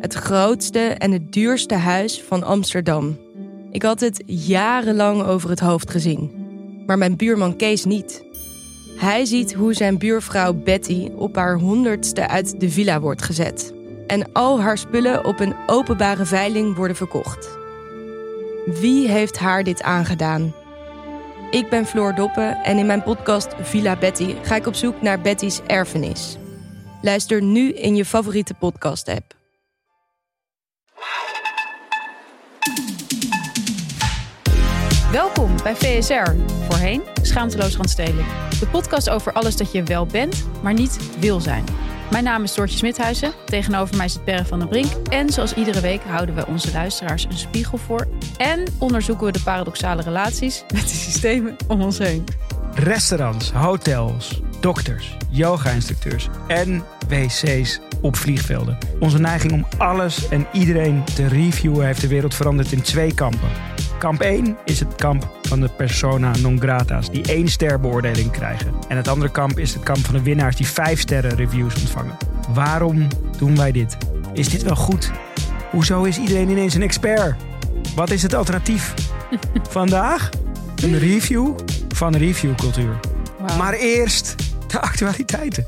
Het grootste en het duurste huis van Amsterdam. Ik had het jarenlang over het hoofd gezien. Maar mijn buurman Kees niet. Hij ziet hoe zijn buurvrouw Betty op haar honderdste uit de villa wordt gezet. En al haar spullen op een openbare veiling worden verkocht. Wie heeft haar dit aangedaan? Ik ben Floor Doppen en in mijn podcast Villa Betty ga ik op zoek naar Betty's erfenis. Luister nu in je favoriete podcast-app. Welkom bij VSR, voorheen Schaamteloos Randstedelijk. De podcast over alles dat je wel bent, maar niet wil zijn. Mijn naam is Doortje Smithuizen, tegenover mij zit Perre van den Brink. En zoals iedere week houden we onze luisteraars een spiegel voor. En onderzoeken we de paradoxale relaties met de systemen om ons heen. Restaurants, hotels, dokters, yoga-instructeurs en wc's op vliegvelden. Onze neiging om alles en iedereen te reviewen heeft de wereld veranderd in twee kampen. Kamp 1 is het kamp van de persona non grata's die één ster beoordeling krijgen. En het andere kamp is het kamp van de winnaars die vijf sterren reviews ontvangen. Waarom doen wij dit? Is dit wel goed? Hoezo is iedereen ineens een expert? Wat is het alternatief? Vandaag een review van reviewcultuur. Wauw. Maar eerst de actualiteiten.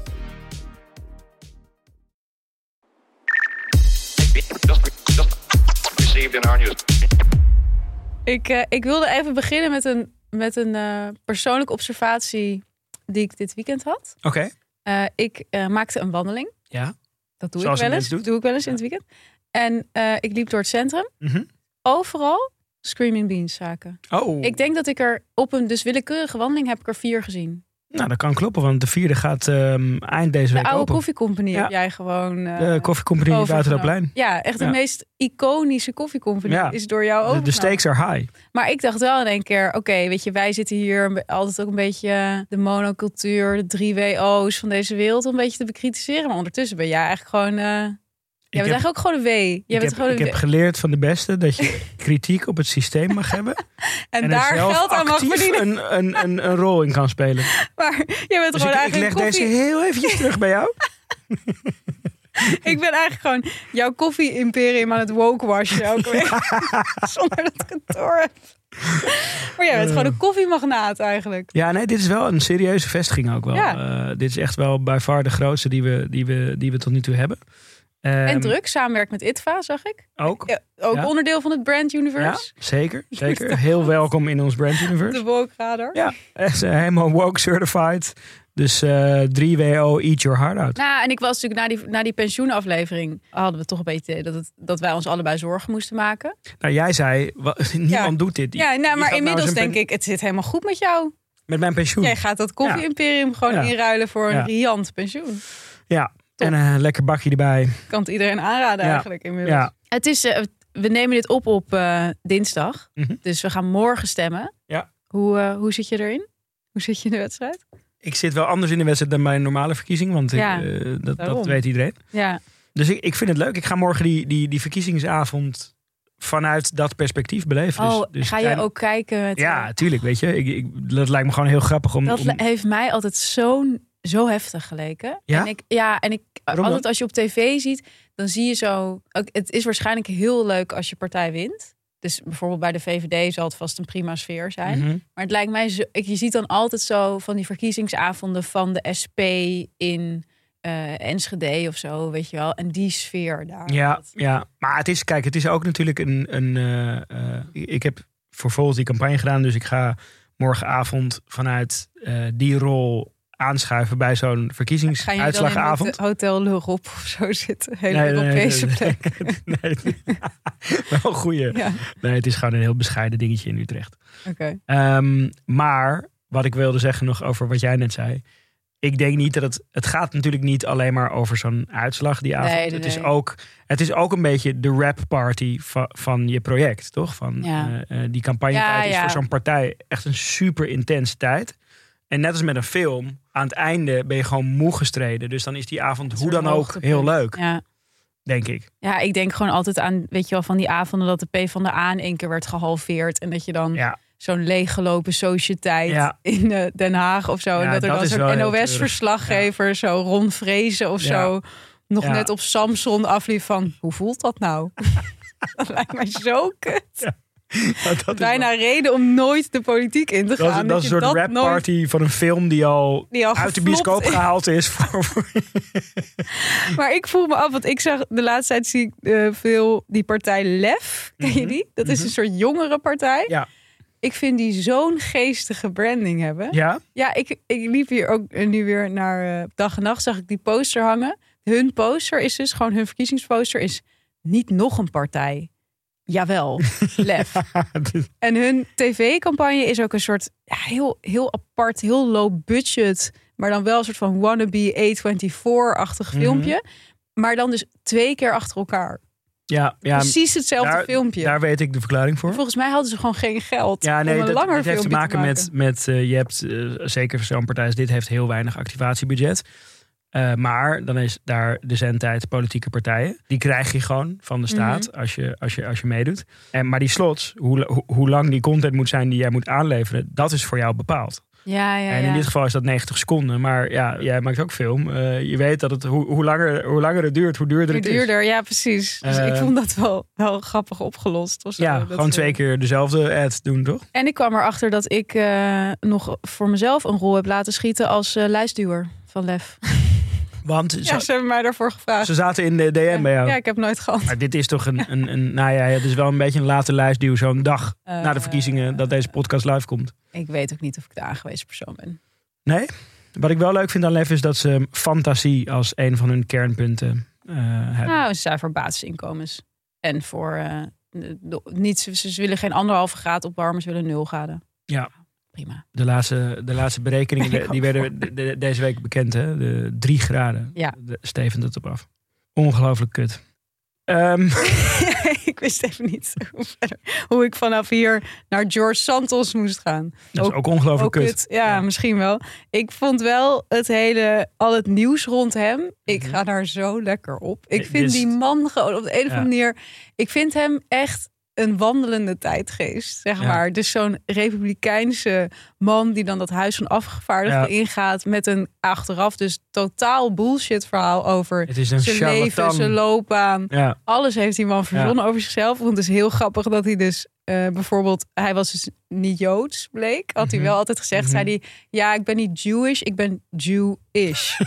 Ik, eh, ik wilde even beginnen met een, met een eh, persoonlijke observatie die ik dit weekend had. Oké. Eh, ik maakte een wandeling. Ja. Dat doe Zoals ik wel eens. doet. Doe ik wel eens in het weekend. En ik liep door het centrum. Mhm. Overal Screaming Beans zaken. Oh. Ik denk dat ik er op een dus willekeurige wandeling heb ik er vier gezien. Nou, dat kan kloppen, want de vierde gaat ehm, eind deze De week oude open. koffiecompagnie Ja. heb jij gewoon eh de koffiecompagnie in. Buitenlooplijn. Ja, echt de Ja. meest iconische koffiecompagnie Ja. is door jou De, overgenomen. de stakes are high. Maar ik dacht wel in één keer, oké, weet je, wij zitten hier altijd ook een beetje de monocultuur, de drie WO's van deze wereld een beetje te bekritiseren. Maar ondertussen ben jij eigenlijk gewoon, eh jij bent heb- eigenlijk ook gewoon een W. Jij Ik, bent heb, gewoon ik heb geleerd van de beste dat je kritiek op het systeem mag hebben. En, daar zelf geld aan mag verdienen. een, een, een, een rol in kan spelen. Maar jij bent Dus gewoon ik, ik leg eigenlijk deze heel eventjes terug bij jou. Ik ben eigenlijk gewoon jouw koffie-imperium aan het woke-washen elke week. Zonder dat ik het door heb. Maar jij bent gewoon een koffiemagnaat eigenlijk. Ja, nee, dit is wel een serieuze vestiging ook wel. Ja. Eh, dit is echt wel bij far de grootste die we, die we, die we tot nu toe hebben. En Ehm, druk, samenwerkt met ITVA, zag ik. Ook. Ja, ook Ja. onderdeel van het brand Ja, universe. zeker. zeker. Heel welkom in ons brand universe. De woke radar. Ja, echt helemaal woke certified. Dus eh 3WO, eat your heart out. Nou, en ik was natuurlijk na die, na die pensioenaflevering hadden we toch een beetje dat, het, dat wij ons allebei zorgen moesten maken. Nou, jij zei, niemand Ja. doet dit. Ja, nou, maar nou inmiddels denk ik, het zit helemaal goed met jou. Met mijn pensioen. Jij gaat dat koffie-imperium gewoon Ja. inruilen voor een Ja. riant pensioen. Ja, Top. en een lekker bakje erbij. Kan het iedereen aanraden Ja. eigenlijk inmiddels. Ja. Het is, eh, we nemen dit op op eh, dinsdag. Mhm. Dus we gaan morgen stemmen. Ja. Hoe, eh, hoe zit je erin? Hoe zit je in de wedstrijd? Ik zit wel anders in de wedstrijd dan bij een normale verkiezing. Want ik, Ja, eh, dat, weet iedereen. Ja, Dus ik, ik vind het leuk. Ik ga morgen die, die, die verkiezingsavond vanuit dat perspectief beleven. oh, dus, dus ga je klein- ook kijken? Met, Ja, tuurlijk. Weet je. Ik, ik, dat lijkt me gewoon heel grappig om... Dat om- heeft mij altijd zo'n zo heftig geleken. Ja? En ik, ja, en ik Waarom altijd dan? als je op tv ziet, dan zie je zo. ook- Het is waarschijnlijk heel leuk als je partij wint. Dus bijvoorbeeld bij de VVD zal het vast een prima sfeer zijn. Mhm. Maar het lijkt mij zo. ik- Je ziet dan altijd zo van die verkiezingsavonden van de SP in eh, Enschede of zo, weet je wel. En die sfeer daar. Ja, ja, maar het is, kijk, het is ook natuurlijk een. een eh, eh, ik heb vervolgens die campagne gedaan, dus ik ga morgenavond vanuit die rol aanschuiven bij zo'n Ga je dan in verkiezingsuitslagavond. het Hotel Lurop of zo zitten? Hele Nee, Europese nee, nee. plek. Nee, wel een goeie. Ja, Nee, het is gewoon een heel bescheiden dingetje in Utrecht. oké. Ehm, maar wat ik wilde zeggen nog over wat jij net zei. ik denk niet dat het. Het gaat natuurlijk niet alleen maar over zo'n uitslag die avond. Nee, nee, het, is nee. ook, het is ook een beetje de rap party van, van je project, toch? Van, Ja. eh, eh, die campagnetijd Ja, is ja. voor zo'n partij echt een super intense tijd. En net als met een film, aan het einde ben je gewoon moe gestreden. Dus dan is die avond is hoe dan ook heel leuk, Ja. denk ik. ja, ik denk gewoon altijd aan, weet je wel, van die avonden dat de P van de A in één keer werd gehalveerd. En dat je dan Ja, zo'n leeggelopen sociëteit Ja. in eh, Den Haag of zo. Ja, en dat er dat dan zo'n NOS-verslaggever, zo Ron Vrezen of Ja. zo, nog Ja. net op Samson afliep van, hoe voelt dat nou? dat lijkt mij zo kut. dat, dat is Bijna wel- reden om nooit de politiek in te dat gaan. dat is een soort rap nooit- party van een film die al, die al uit de bioscoop is. gehaald is. Voor, Maar ik voel me af, want ik zag de laatste tijd zie ik eh, veel die partij Lef. Ken je Mhm. die? Dat is een soort jongere partij. Ja. Ik vind die zo'n geestige branding hebben. ja, Ja, ik, ik liep hier ook eh, nu weer naar eh, dag en nacht, zag ik die poster hangen. Hun poster is dus gewoon hun verkiezingsposter is niet nog een partij. Jawel, Lef. En hun tv-campagne is ook een soort heel, heel apart, heel low budget, maar dan wel een soort van wannabe A24-achtig Mhm. filmpje. Maar dan dus twee keer achter elkaar. ja, ja Precies hetzelfde daar, filmpje. Daar weet ik de verklaring voor. Volgens mij hadden ze gewoon geen geld Ja, nee, om een dat, langer dat heeft te maken met, met eh, je hebt eh, zeker zo'n partij dit heeft heel weinig activatiebudget. Eh, maar dan is daar de zendtijd politieke partijen. Die krijg je gewoon van de staat Mhm. als, je, als, je, als je meedoet. En, maar die slots, hoe, hoe, hoe lang die content moet zijn die jij moet aanleveren, dat is voor jou bepaald. Ja, ja, en in ja. dit geval is dat 90 seconden. Maar ja, jij maakt ook film. Eh, je weet dat het, hoe, hoe, langer, hoe langer het duurt, hoe duurder Hoe het is. duurder, ja, precies. Dus ik Eh, vond dat wel, wel grappig opgelost. Of zo. Ja, Dat, gewoon twee keer dezelfde ad doen, toch? En ik kwam erachter dat ik nog voor mezelf een rol heb laten schieten als lijstduwer van Lef. Want ze, Ja, ze hebben mij daarvoor gevraagd. ze zaten in de DM bij jou. Ja, ik heb nooit gehad. Maar dit is toch een, een, een nou ja, het is wel een beetje een late lijstduw. Zo'n dag na de Eh, verkiezingen dat deze podcast live komt. Ik weet ook niet of ik de aangewezen persoon ben. Nee? Wat ik wel leuk vind aan Lef is dat ze fantasie als een van hun kernpunten eh, hebben. Nou, ze zijn voor basisinkomens. En voor eh, de- de- niet, ze, ze willen geen anderhalve graad opwarmen, ze willen nul graden. Ja. Prima. De laatste, de laatste berekeningen die werden de- de- deze week bekend. Hè? De drie graden. Ja. De, stevend het op af. Ongelooflijk kut. Ehm, ik wist even niet hoe, verder, hoe ik vanaf hier naar George Santos moest gaan. dat is ook ongelooflijk Ook kut. kut. Ja, misschien wel. Ik vond wel het hele, al het nieuws rond hem. Ik Mhm. ga daar zo lekker op. Ik vind die man gewoon op de een of andere manier. Ik vind hem echt een wandelende tijdgeest, zeg Ja. maar. Dus zo'n republikeinse man die dan dat huis van afgevaardigden Ja. ingaat met een achteraf dus totaal bullshit verhaal over Het is een zijn leven, zijn loopbaan. Ja, Alles heeft die man verzonnen over zichzelf. Vond het dus heel grappig dat hij dus eh, bijvoorbeeld... Hij was dus niet Joods, bleek. Had hij Mhm. wel altijd gezegd. Mhm. Zei hij, ja, ik ben niet Jewish, ik ben Jewish.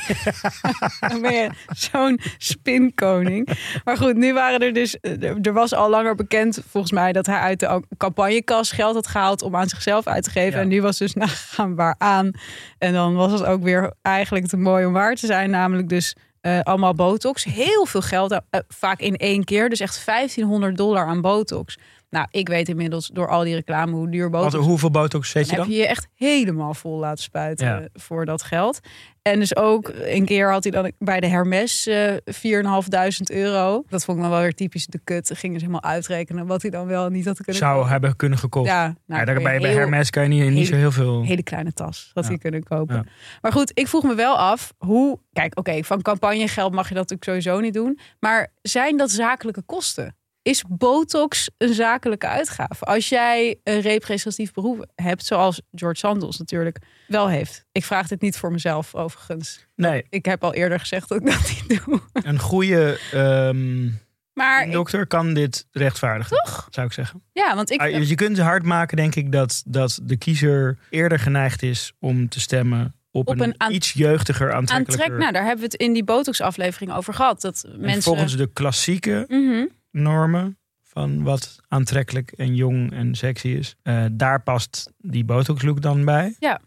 Dan ben je zo'n spinkoning. Maar goed, nu waren er dus... eh, Er was al langer bekend, volgens mij... dat hij uit de campagnekas geld had gehaald... om aan zichzelf uit te geven. Ja. En nu was dus nagaan aan. En dan was het ook weer eigenlijk te mooi om waar te zijn. Namelijk dus... eh, allemaal botox. Heel veel geld, vaak in één keer. Dus echt 1500 dollar aan botox. Nou, ik weet inmiddels door al die reclame hoe duur botox Wat, hoeveel botox zet je dan heb je je echt helemaal vol laten spuiten Ja. voor dat geld. En dus ook een keer had hij dan bij de Hermes eh 4.500 euro. Dat vond ik dan wel weer typisch de kut. Gingen ze helemaal uitrekenen wat hij dan wel niet had kunnen Zou kopen. hebben kunnen gekocht. Ja, nou, bij, Hermes kan je niet, niet zo heel veel. hele kleine tas had Ja. hij kunnen kopen. Ja. Maar goed, ik vroeg me wel af hoe. Kijk, oké, van campagnegeld mag je dat natuurlijk sowieso niet doen. Maar zijn dat zakelijke kosten? Is botox een zakelijke uitgave? Als jij een representatief beroep hebt, zoals George Sanders natuurlijk wel heeft. Ik vraag dit niet voor mezelf, overigens. Nee, Ik heb al eerder gezegd dat ik dat niet doe. een goede ehm, Maar ik- dokter kan dit rechtvaardigen. Toch? Zou ik zeggen. ja, want ik. Ah, je- je kunt hard maken, denk ik, dat, dat de kiezer eerder geneigd is om te stemmen op, Op een, iets jeugdiger, aantrekkelijker. Aantrek, nou, daar hebben we het in die botox-aflevering over gehad. Dat En mensen. Volgens de klassieke Mhm. Normen van wat aantrekkelijk en jong en sexy is, eh, daar past die botox look dan bij. Ja.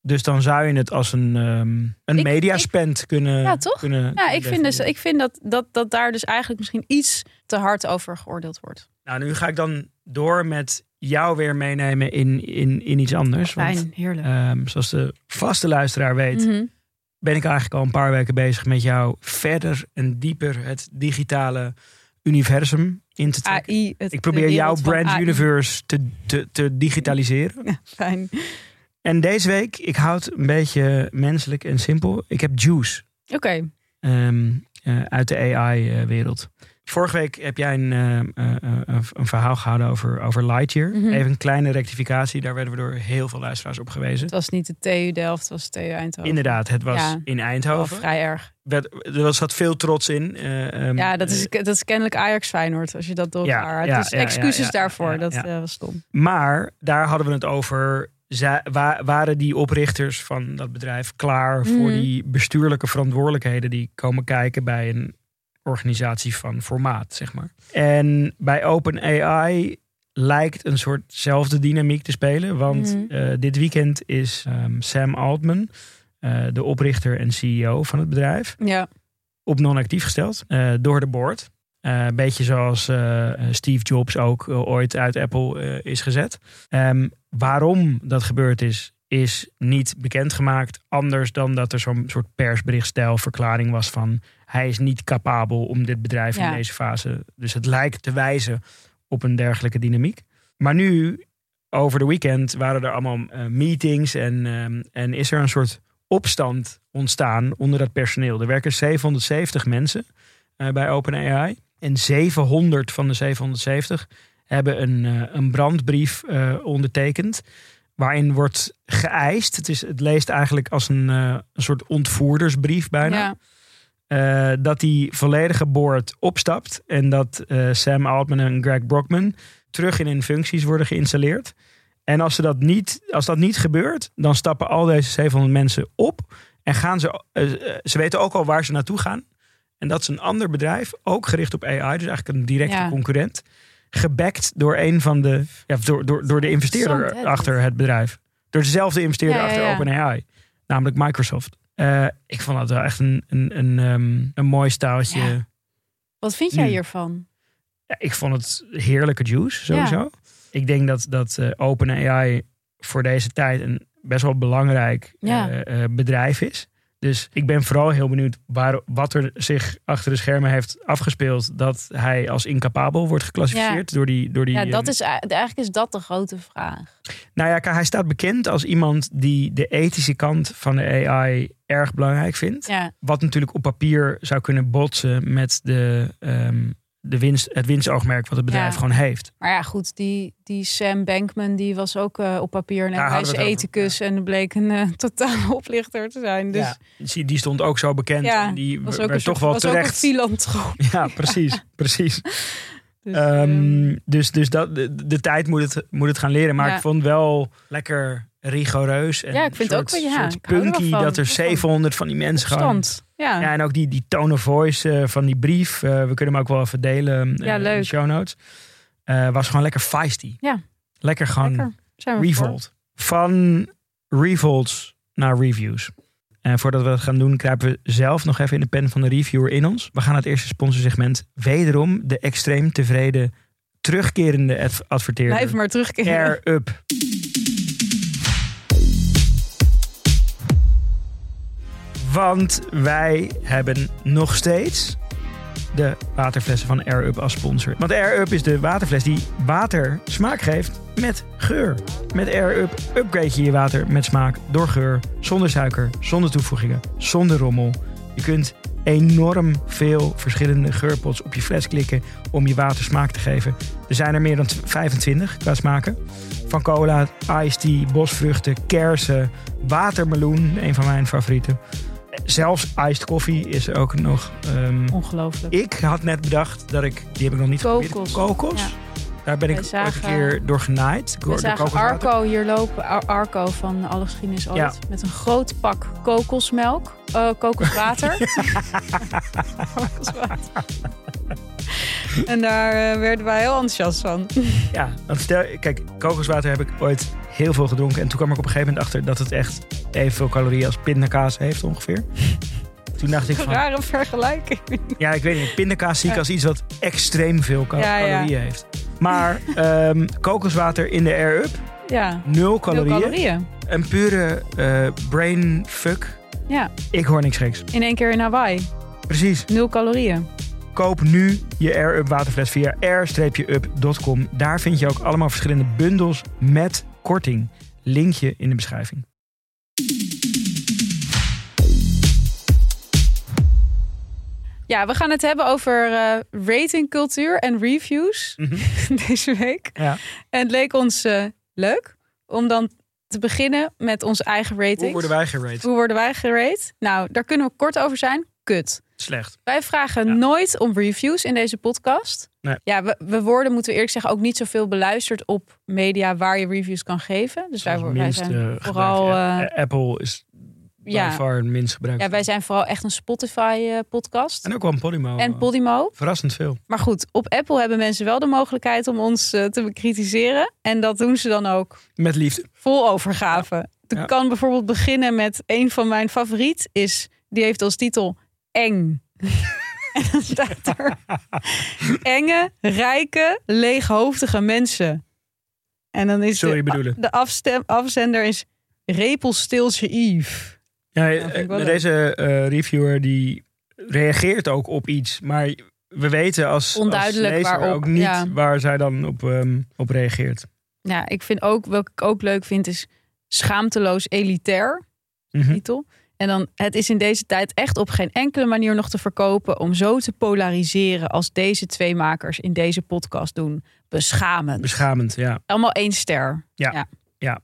Dus dan zou je het als een, ehm een Ik- mediaspend kunnen. Ja, toch? Kunnen, Ja, ik vind, dus, ik vind dat, dat, dat daar dus eigenlijk misschien iets te hard over geoordeeld wordt. Nou, nu ga ik dan door met jou weer meenemen in, in, in iets anders. Want Fijn, heerlijk. ehm, zoals de vaste luisteraar weet, Mhm. ben ik eigenlijk al een paar weken bezig met jou verder en dieper het digitale universum in te trekken. AI. Het, ik probeer jouw brand AI. universe te, te, te digitaliseren. Ja, fijn. En deze week, ik houd een beetje menselijk en simpel. Ik heb Juice Oké. ehm, eh, uit de AI-wereld. Vorige week heb jij een, eh, eh, een, een verhaal gehouden over, over Lightyear. Mhm. Even een kleine rectificatie. Daar werden we door heel veel luisteraars op gewezen. Het was niet de TU Delft, het was de TU Eindhoven. Inderdaad, het was Ja. in Eindhoven. vrij erg. Er was zat veel trots in. eh, ehm, Ja, dat is, eh, dat is kennelijk Ajax Feyenoord, als je dat door Ja, elkaar... ja, dus ja, excuses daarvoor, dat eh, was stom. Maar daar hadden we het over. Zij, wa- waren die oprichters van dat bedrijf klaar voor Mhm. die bestuurlijke verantwoordelijkheden die komen kijken bij een organisatie van formaat, zeg maar. En bij OpenAI lijkt een soortzelfde dynamiek te spelen, want Mhm. eh, dit weekend is ehm, Sam Altman, eh, de oprichter en CEO van het bedrijf, Ja, op non-actief gesteld eh, door de board. Een beetje zoals Steve Jobs ook ooit uit Apple is gezet. Ehm, waarom dat gebeurd is, is niet bekendgemaakt. Anders dan dat er zo'n soort persberichtstijl verklaring was van... hij is niet capabel om dit bedrijf Ja. in deze fase... dus het lijkt te wijzen op een dergelijke dynamiek. Maar nu, over de weekend, waren er allemaal eh, meetings... En, ehm, en is er een soort opstand ontstaan onder dat personeel. Er werken 770 mensen eh, bij OpenAI. En 700 van de 770 hebben een, eh, een brandbrief ondertekend. Waarin wordt geëist. Het, is, het leest eigenlijk als een, een soort ontvoerdersbrief bijna. ja. Eh, dat die volledige board opstapt. En dat eh, Sam Altman en Greg Brockman terug in hun functies worden geïnstalleerd. En als, ze dat niet, als dat niet gebeurt, dan stappen al deze 700 mensen op. En gaan ze, eh, ze weten ook al waar ze naartoe gaan. En dat is een ander bedrijf, ook gericht op AI, dus eigenlijk een directe Ja. concurrent. Gebackt door een van de, ja, door, door, door de investeerder achter het bedrijf. Door dezelfde investeerder Ja, achter. OpenAI, namelijk Microsoft. Eh, ik vond dat wel echt een, een, een, ehm, een mooi staaltje. Ja. Wat vind jij hiervan? Ja, ik vond het heerlijke juice, sowieso. Ik denk dat, dat eh, OpenAI voor deze tijd een best wel belangrijk eh, bedrijf is. Dus ik ben vooral heel benieuwd waar, wat er zich achter de schermen heeft afgespeeld. Dat hij als incapabel wordt geclassificeerd door die. Door die Ja, dat ehm, is, eigenlijk is dat de grote vraag. Nou ja, hij staat bekend als iemand die de ethische kant van de AI erg belangrijk vindt. Ja, Wat natuurlijk op papier zou kunnen botsen met de, ehm, de winst, het winstoogmerk wat het bedrijf Ja. gewoon heeft. maar ja, goed, die, die Sam Bankman die was ook eh, op papier een ethicus en bleek een eh, totale oplichter te zijn. Dus ja, die, stond ook zo bekend. Ja, en die was werd ook een, toch wel was ook een terecht. filantroop. ja, precies. precies. Dus, Ehm, ehm, dus dus dat, de, de tijd moet het, moet het gaan leren. Maar ik vond wel lekker rigoureus. En Ja, ik vind soort, ook wel, ja, soort punky dat er Wel van 700 van die mensen gewoon... Ja. Ja, en ook die, die tone of voice eh, van die brief. eh, we kunnen hem ook wel even delen eh, in de show notes. Was gewoon lekker feisty. Ja. Lekker gewoon Lekker. Zijn we voor. revolt. Van revolts naar reviews. En voordat we dat gaan doen, kruipen we zelf nog even in de pen van de reviewer in ons. We gaan het eerste sponsorsegment. Wederom de extreem tevreden, terugkerende adv- adverteerder. Blijf maar terugkeren. Air Up. Want wij hebben nog steeds de waterflessen van Air Up als sponsor. Want Air Up is de waterfles die water smaak geeft met geur. Met Air Up upgrade je je water met smaak door geur, zonder suiker, zonder toevoegingen, zonder rommel. Je kunt enorm veel verschillende geurpots op je fles klikken om je water smaak te geven. Er zijn er meer dan 25 qua smaken. Van cola, iced tea, bosvruchten, kersen, watermeloen, een van mijn favorieten. Zelfs iced coffee is er ook nog. ehm, Ongelooflijk. ik had net bedacht dat ik, die heb ik nog niet Kokos. geprobeerd. Kokos. Ja. Daar ben ik Wij ooit een zagen- keer door genaaid. We door zagen. Arco hier lopen, Ar- Arco van Alle Geschiedenis Ooit, Ja. met een groot pak kokosmelk, eh, kokoswater. kokoswater. en daar eh, werden wij heel enthousiast van. Ja, want stel, kijk, kokoswater heb ik ooit heel veel gedronken. En toen kwam ik op een gegeven moment achter dat het echt evenveel calorieën als pindakaas heeft ongeveer. Toen dacht ik van, Rare vergelijking. ja, ik weet niet, pindakaas zie ik Ja. als iets wat extreem veel cal- Ja, ja. calorieën heeft. Maar ehm, kokoswater in de air-up, Ja, nul calorieën. calorieën. Een pure eh, brain fuck Ja, Ik hoor niks geks. in één keer in Hawaii. Precies. Nul calorieën. Koop nu je Air Up waterfles via air-up.com. Daar vind je ook allemaal verschillende bundels met korting. Linkje in de beschrijving. Ja, we gaan het hebben over eh, ratingcultuur en reviews deze week. Ja. En het leek ons eh, leuk om dan te beginnen met onze eigen ratings. Hoe worden wij gerate? Hoe worden wij gerate? Nou, daar kunnen we kort over zijn. Kut. Slecht. Wij vragen Ja. nooit om reviews in deze podcast. Nee. Ja, we, we worden, moeten we eerlijk zeggen, ook niet zoveel beluisterd op media waar je reviews kan geven. Dus wij, wij zijn eh, vooral. eh, Apple is ja, far minst gebruikt. ja, wij zijn vooral echt een Spotify-podcast. En ook wel een Podimo. en Podimo. Verrassend veel. Maar goed, op Apple hebben mensen wel de mogelijkheid om ons eh, te bekritiseren. En dat doen ze dan ook Met liefde. vol overgave. Ik Ja. kan bijvoorbeeld beginnen met een van mijn favoriet is, die heeft als titel Eng. en dan staat er enge, rijke, leeghoofdige mensen. En dan is je de, bedoelen. de afstem, afzender is Repelstiltje Yves. Ja, vind ik eh, deze eh, reviewer die reageert ook op iets. Maar we weten als, Onduidelijk als lezer waarop, ook niet ja. waar zij dan op, ehm, op reageert. Ja, ik vind ook, welke ik ook leuk vind, is schaamteloos elitair. Mhm. titel. En dan, het is in deze tijd echt op geen enkele manier nog te verkopen om zo te polariseren als deze twee makers in deze podcast doen. Beschamend. Beschamend, ja. Allemaal één ster. ja.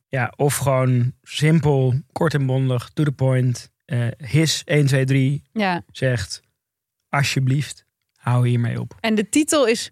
Ja, of gewoon simpel, kort en bondig, to the point. Eh, his 1, 2, 3 Ja. zegt, alsjeblieft, hou hiermee op. En de titel is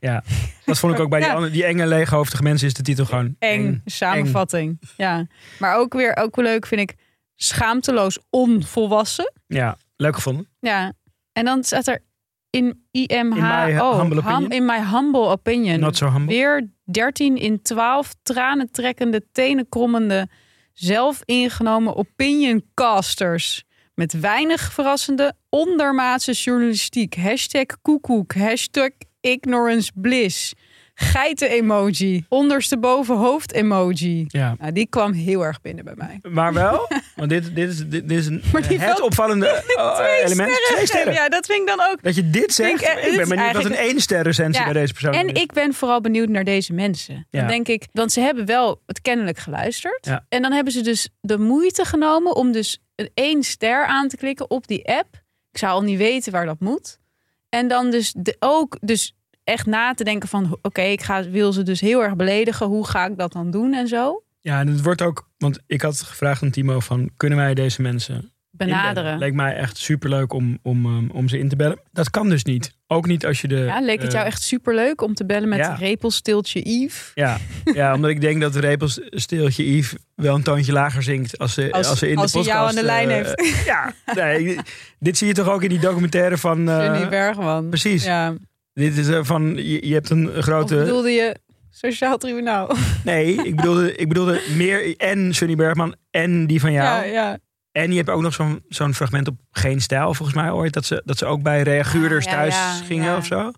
Ja, dat vond ik ook bij die, Ja. andere, die enge leeghoofdige mensen is de titel gewoon eng, samenvatting. Ja. Maar ook weer ook leuk vind ik schaamteloos onvolwassen. Ja, leuk gevonden. Ja. En dan staat er in IMH In my oh, humble hum- opinion. in my humble opinion. Not so humble. Weer 13 in 12 tranentrekkende, tenenkrommende, zelf ingenomen opinioncasters. Met weinig verrassende, ondermaatse journalistiek. Hashtag koekoek, hashtag ignorance bliss. Geiten-emoji, ondersteboven hoofd-emoji. Ja. Nou, die kwam heel erg binnen bij mij. Maar wel, want dit, dit, is, dit, dit is een, Maar die het opvallende eh, Twee element. Twee sterren. Ja, dat vind ik dan ook. Dat je dit zegt, ik, ik, eh, dit ben benieuwd wat een één ster recensie Ja, bij deze persoon En is. ik ben vooral benieuwd naar deze mensen. Dan Ja. denk ik, want ze hebben wel het kennelijk geluisterd. Ja. En dan hebben ze dus de moeite genomen om dus een één ster aan te klikken op die app. Ik zou al niet weten waar dat moet. En dan dus de, ook dus echt na te denken van... oké, ik ga wil ze dus heel erg beledigen. Hoe ga ik dat dan doen en zo? Ja, en het wordt ook, want ik had gevraagd aan Timo van, kunnen wij deze mensen Benaderen. Leek mij echt superleuk om, om, um, om ze in te bellen. Dat kan dus niet. Ook niet als je de... Ja, leek het eh, jou echt superleuk om te bellen met ja. repelstiltje Yves? Ja, ja, omdat ik denk dat repelsteeltje Yves wel een toontje lager zingt als ze, als, Als- ze in als de hij jou podcast... aan de lijn eh, heeft. Ja, nee, dit zie je toch ook in die documentaire van... Johnny Bergman. precies. Ja. Dit is eh, van, je, je hebt een Of grote... bedoelde je sociaal tribunaal? Nee, ik bedoelde, ik bedoelde meer en Sunny Bergman en die van jou. Ja, ja. En je hebt ook nog zo'n zo'n fragment op Geen Stijl, volgens mij ooit. Dat ze, dat ze ook bij reaguurders Ah, ja, thuis ja, gingen ja. of zo.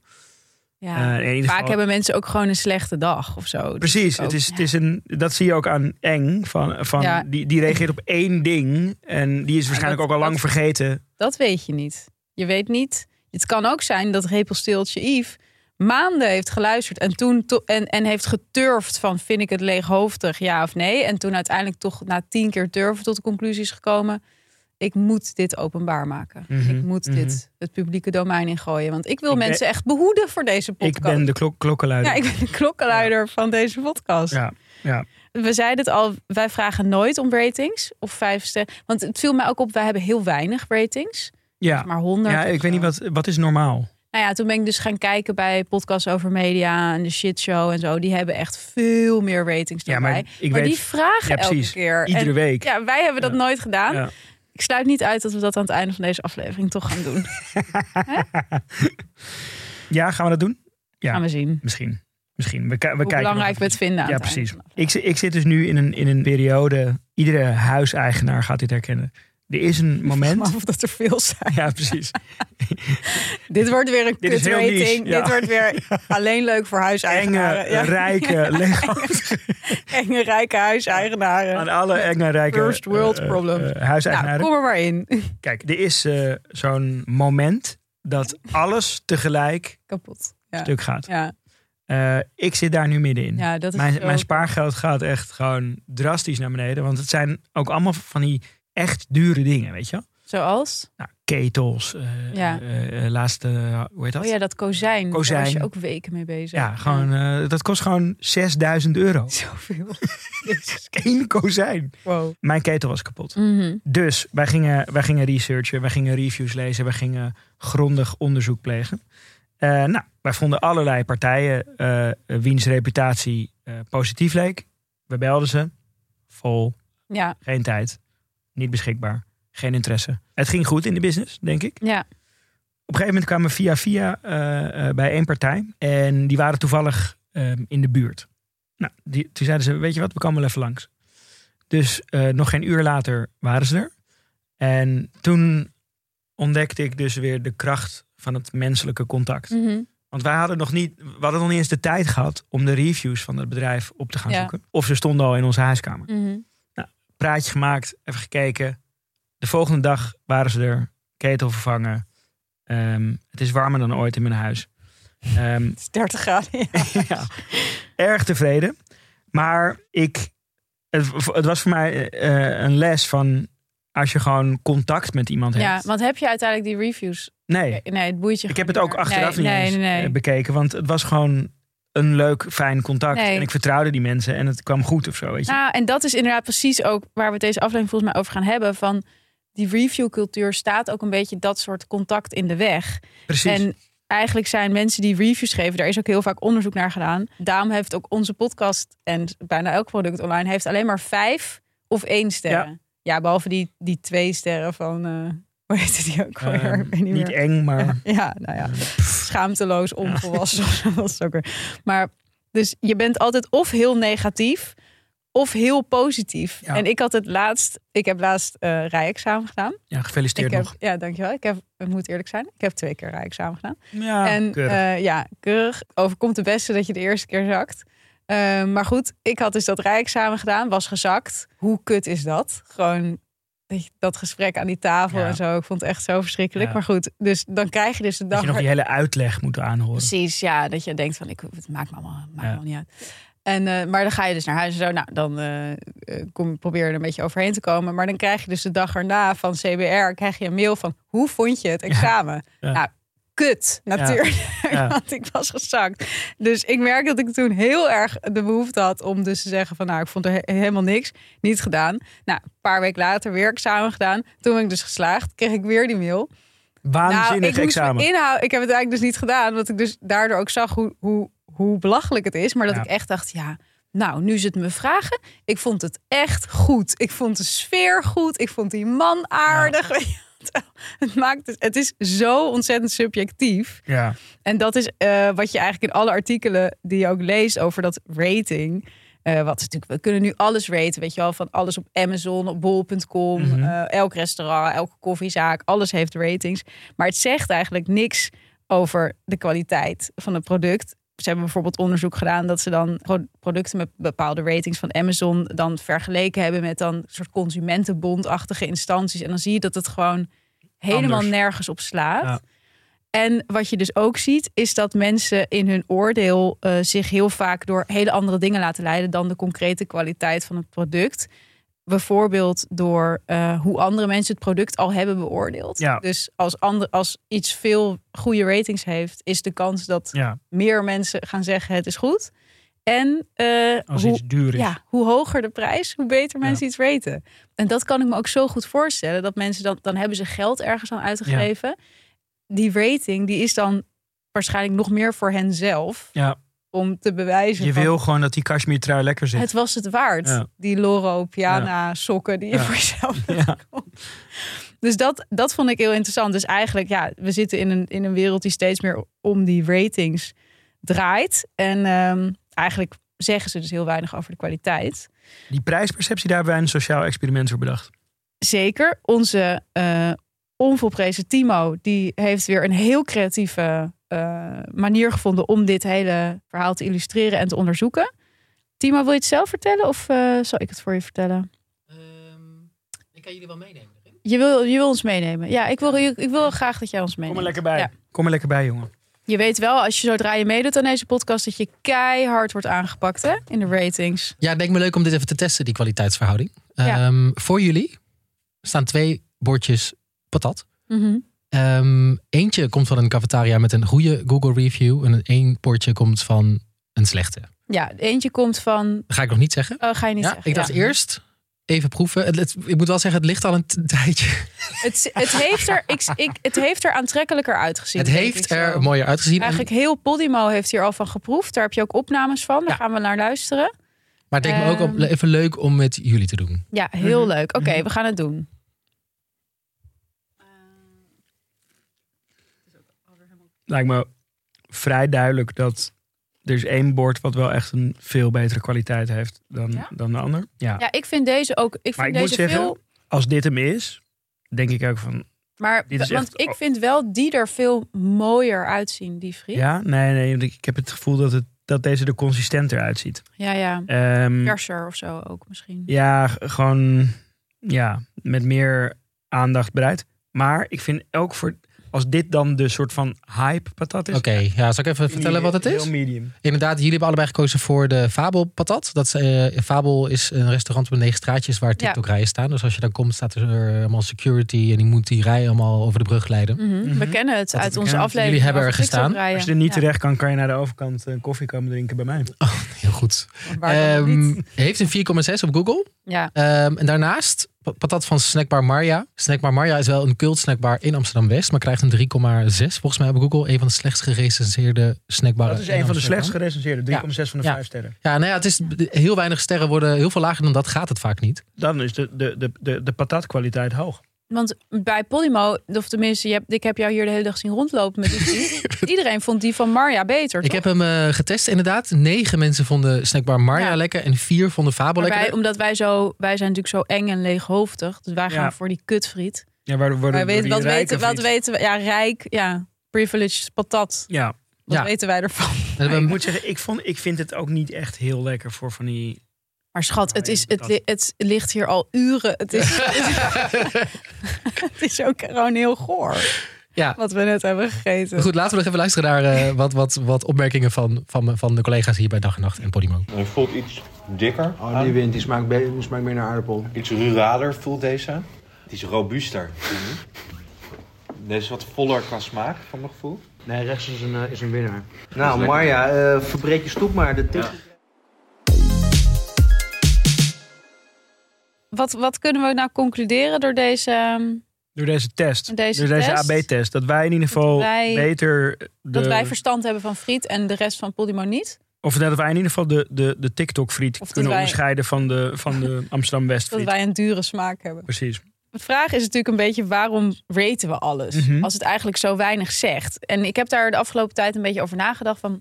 ja. Ieder Vaak geval- hebben mensen ook gewoon een slechte dag of zo. Dus Precies, ook- het is, het is een, dat zie je ook aan Eng. Van, van, Ja. die, die reageert op één ding. En die is waarschijnlijk dat- ook al lang dat- vergeten. Dat weet je niet. Je weet niet. Het kan ook zijn dat Repelsteeltje Yves maanden heeft geluisterd en toen to- en, en heeft geturfd van vind ik het leeghoofdig ja of nee. En toen uiteindelijk toch na tien keer turven tot de conclusie is gekomen. Ik moet dit openbaar maken. Mhm, ik moet mhm. dit het publieke domein ingooien. Want ik wil Ik ben- mensen echt behoeden voor deze podcast. Ik ben de klok, klokkenluider. Ja, ik ben de klokkenluider van deze podcast. Ja, ja. We zeiden het al, wij vragen nooit om ratings of vijf sterren. Want het viel mij ook op, wij hebben heel weinig ratings. Ja. Maar 100. ja ik weet niet, wat, wat is normaal? Nou ja, toen ben ik dus gaan kijken bij podcasts over media en de shitshow en zo. Die hebben echt veel meer ratings dan Ja, maar wij. ik maar weet die vragen Ja, elke keer. iedere En week. Ja, wij hebben dat Ja. nooit gedaan. Ja. Ik sluit niet uit dat we dat aan het einde van deze aflevering toch gaan doen. Ja, gaan we dat doen? Ja. Gaan we zien. Misschien. Misschien. We, we Hoe kijken belangrijk we het vinden Ja, precies. Ik, ik zit dus nu in een, in een periode. Iedere huiseigenaar gaat dit herkennen. Er is een Maar moment. of dat er veel zijn. Ja, precies. Dit wordt weer een niche, ja. Dit wordt weer alleen leuk voor Enge, huiseigenaren. Ja. rijke. Enge, rijke huiseigenaren. Aan alle enge, rijke First world eh, eh, problems. eh, nou, huiseigenaren. kom er maar in. Kijk, er is eh, zo'n moment dat alles tegelijk Kapot. Ja. stuk gaat. Ja. Eh, ik zit daar nu middenin. ja, dat is mijn, zo- mijn spaargeld gaat echt gewoon drastisch naar beneden. Want het zijn ook allemaal van die echt dure dingen, weet je? Zoals? Nou, ketels, eh Ja. eh, eh, laatste, hoe heet dat? Oh ja, dat kozijn. Kozijn. Daar was je ook weken mee bezig. Ja, gewoon, dat kost gewoon 6000 euro. Zoveel. Eén kozijn. Wow. Mijn ketel was kapot. Mhm. Dus wij gingen, wij gingen researchen, wij gingen reviews lezen, wij gingen grondig onderzoek plegen. Nou, wij vonden allerlei partijen wiens reputatie positief leek. We belden ze. Vol, Ja, geen tijd, niet beschikbaar, geen interesse. Het ging goed in de business, denk ik. ja. Op een gegeven moment kwamen we via via eh, eh, bij één partij. En die waren toevallig ehm, in de buurt. Nou, die, toen zeiden ze, weet je wat, we komen wel even langs. Dus eh, nog geen uur later waren ze er. En toen ontdekte ik dus weer de kracht van het menselijke contact. Mhm. Want wij hadden nog niet, we hadden nog niet eens de tijd gehad om de reviews van het bedrijf op te gaan Ja. zoeken. Of ze stonden al in onze huiskamer. Mhm. Praatje gemaakt, even gekeken. De volgende dag waren ze er, ketel vervangen. Ehm, het is warmer dan ooit in mijn huis. Ehm, Het is 30 graden. Ja. ja, erg tevreden. Maar ik, het, het was voor mij eh, een les van als je gewoon contact met iemand ja, hebt. want heb je uiteindelijk die reviews? Nee, Nee, het boeit je ik heb het ook achteraf nee, niet nee, eh, nee. bekeken. Want het was gewoon een leuk, fijn contact. Nee. En ik vertrouwde die mensen en het kwam goed of zo. Weet je? Nou, en dat is inderdaad precies ook waar we deze aflevering volgens mij over gaan hebben. Van die reviewcultuur staat ook een beetje dat soort contact in de weg. Precies. En eigenlijk zijn mensen die reviews geven, daar is ook heel vaak onderzoek naar gedaan. Daarom heeft ook onze podcast en bijna elk product online heeft alleen maar vijf of één sterren. Ja, behalve die, die twee sterren van, eh hoe heette die ook alweer? Ehm, niet niet eng, maar Ja, ja, nou ja, schaamteloos, onvolwassen. is ook weer. Maar dus je bent altijd of heel negatief of heel positief. Ja. En ik had het laatst, ik heb laatst eh rijexamen gedaan. ja, gefeliciteerd Ik heb, nog. ja, dankjewel. Ik heb, ik moet eerlijk zijn, ik heb twee keer rijexamen gedaan. Ja, en keurig. eh, ja, keurig. Overkomt de beste dat je de eerste keer zakt. Eh, maar goed, ik had dus dat rijexamen gedaan, was gezakt. Hoe kut is dat? Gewoon dat gesprek aan die tafel Ja. en zo. Ik vond het echt zo verschrikkelijk. Ja. Maar goed, dus dan krijg je dus de dat dag. je nog die hele uitleg moet aanhoren. Precies, ja. Dat je denkt van, ik, het maakt me allemaal, maakt Ja. allemaal niet uit. En, eh, maar dan ga je dus naar huis en zo. Nou, dan eh, kom, probeer je er een beetje overheen te komen. Maar dan krijg je dus de dag erna van CBR... krijg je een mail van, hoe vond je het examen? Ja. Nou, kut, natuurlijk. Ja. Want ik was gezakt. Dus ik merk dat ik toen heel erg de behoefte had... om dus te zeggen van, nou, ik vond er he- helemaal niks. Niet gedaan. Nou, een paar weken later weer examen gedaan. Toen ben ik dus geslaagd. Kreeg ik weer die mail. Waanzinnig Nou, ik moest examen. me inhouden. Ik heb het eigenlijk dus niet gedaan. Want ik dus daardoor ook zag hoe, hoe, hoe belachelijk het is. Maar dat Ja. ik echt dacht, ja, nou, nu ze het me vragen. Ik vond het echt goed. Ik vond de sfeer goed. Ik vond die man aardig. Wel. Het, maakt het, het is zo ontzettend subjectief. Ja, En dat is eh, wat je eigenlijk in alle artikelen die je ook leest over dat rating. eh, wat natuurlijk, we kunnen nu alles raten, weet je wel, van alles op Amazon, op bol.com, Mhm. eh, elk restaurant, elke koffiezaak, alles heeft ratings. Maar het zegt eigenlijk niks over de kwaliteit van het product. Ze hebben bijvoorbeeld onderzoek gedaan dat ze dan pro- producten met bepaalde ratings van Amazon dan vergeleken hebben met dan een soort consumentenbondachtige instanties. En dan zie je dat het gewoon helemaal Anders. nergens op slaat. Ja. En wat je dus ook ziet, is dat mensen in hun oordeel eh, zich heel vaak door hele andere dingen laten leiden dan de concrete kwaliteit van het product. Bijvoorbeeld door eh, hoe andere mensen het product al hebben beoordeeld. Ja. Dus als, ander, als iets veel goede ratings heeft, is de kans dat ja. meer mensen gaan zeggen het is goed. En eh, Als hoe, iets duur is. ja, hoe hoger de prijs, hoe beter mensen iets raten. En dat kan ik me ook zo goed voorstellen. Dat mensen dan, dan hebben ze geld ergens aan uitgegeven. Die rating, die is dan waarschijnlijk nog meer voor hen zelf. Ja. Om te bewijzen Je van, wil gewoon dat die cashmere lekker zit. het was het waard. Ja. Die Loro Piana sokken die je voor jezelf Ja. Dus dat, dat vond ik heel interessant. Dus eigenlijk, ja, we zitten in een, in een wereld die steeds meer om die ratings draait. En ehm, eigenlijk zeggen ze dus heel weinig over de kwaliteit. Die prijsperceptie, daar hebben wij een sociaal experiment voor bedacht. zeker. Onze uh, onvolprezen Timo, die heeft weer een heel creatieve uh, manier gevonden om dit hele verhaal te illustreren en te onderzoeken. Timo, wil je het zelf vertellen of uh, zal ik het voor je vertellen? Um, ik kan jullie wel meenemen. Je wil, je wil ons meenemen. Ja, ik wil, ik wil graag dat jij ons meeneemt. Kom er lekker bij. Ja. Kom er lekker bij, jongen. Je weet wel, als je zodra je meedoet aan deze podcast, dat je keihard wordt aangepakt hè? in de ratings. Ja, het lijkt me leuk om dit even te testen, die kwaliteitsverhouding. Ja. Um, voor jullie staan twee bordjes patat. Mm -hmm. Um, eentje komt van een cafetaria met een goede Google review. En één bordje komt van een slechte. Ja, eentje komt van. Ga ik nog niet zeggen. Oh, ga je niet ja, zeggen. Ik dacht eerst even proeven. Het, ik moet wel zeggen, het ligt al een tijdje. Het, het, heeft er, ik, ik, het heeft er aantrekkelijker uitgezien. Het heeft er mooier uitgezien. Eigenlijk heel Podimo heeft hier al van geproefd. Daar heb je ook opnames van. Daar gaan we naar luisteren. Maar het leek me ook ehm, even leuk om met jullie te doen. Ja, heel mhm. leuk. Oké, we gaan het doen. Lijkt me vrij duidelijk dat er is één bord wat wel echt een veel betere kwaliteit heeft dan, dan de ander. Ja. ja, ik vind deze ook. Ik maar vind ik deze moet zeggen, veel... als dit hem is, denk ik ook van. Maar want echt... ik vind wel die er veel mooier uitzien, die friet. Ja, nee, nee. Ik heb het gevoel dat, het, dat deze er consistenter uitziet. Ja, ja. Um, of zo ook misschien. Ja, gewoon ja, met meer aandacht bereid. Maar ik vind ook voor als dit dan de soort van hype patat is. Oké, ja, zal ik even vertellen wat het is? Heel medium. Inderdaad, jullie hebben allebei gekozen voor de Fabel patat. Dat is, uh, Fabel is een restaurant met negen straatjes waar TikTok rijen staan. Dus als je dan komt, staat er allemaal security en die moet die rij allemaal over de brug leiden. Mm -hmm. We kennen het uit onze aflevering. Jullie hebben er gestaan. Als je er niet terecht kan, kan je naar de overkant een koffie komen drinken bij mij. Oh, heel goed. Um, heeft een 4,6 op Google. Ja. Um, en daarnaast patat van Snackbar Marja. Snackbar Marja is wel een cult snackbar in Amsterdam-West, maar krijgt een 3,6 volgens mij op Google. Een van de slechtst gerecenseerde snackbaren. Dat is een van de slechtst gerecenseerde, 3,6 van de 5 sterren. Ja, nou ja, het is heel weinig sterren worden, heel veel lager dan dat gaat het vaak niet. Dan is de, de, de, de, de patatkwaliteit hoog. Want bij Polymo, of tenminste, je hebt, ik heb jou hier de hele dag zien rondlopen met die Iedereen vond die van Marja beter. Ik heb hem uh, getest inderdaad. Negen mensen vonden snackbar Marja ja. lekker en vier vonden Fabel lekker. Wij, omdat wij zo, wij zijn natuurlijk zo eng en leeghoofdig. Dus wij gaan ja. voor die kutfriet. Ja, waar, waar, wij weten, wat, weten, wat weten we? Ja, rijk, ja, privileged patat. Ja. Wat weten wij ervan? ik moet zeggen, ik, vond, ik vind het ook niet echt heel lekker voor van die maar schat, het, is, het, het ligt hier al uren. Het is, het is ook gewoon heel goor. Ja. Wat we net hebben gegeten. Goed, laten we nog even luisteren naar uh, wat, wat, wat opmerkingen van, van, van de collega's hier bij Dag en Nacht en Podimo. Hij voelt iets dikker. Oh, die wind die smaakt, die smaakt meer naar aardappel. Iets ruraler voelt deze. Het is robuuster. deze is wat voller qua smaak, van mijn gevoel. Nee, rechts is een, uh, is een winnaar. Nou, Marja, uh, verbreek je stoep maar. De ja. Wat, wat kunnen we nou concluderen door deze... ehm, Door deze test. Deze door deze test. AB-test. Dat wij in ieder geval wij- beter... De, Dat wij verstand hebben van friet en de rest van Podimo niet. Of dat wij in ieder geval de, de, de TikTok-friet kunnen wij- onderscheiden van de, van de Amsterdam-West-friet. Dat wij een dure smaak hebben. Precies. De vraag is natuurlijk een beetje waarom raten we alles? Mhm. Als het eigenlijk zo weinig zegt. En ik heb daar de afgelopen tijd een beetje over nagedacht. Van,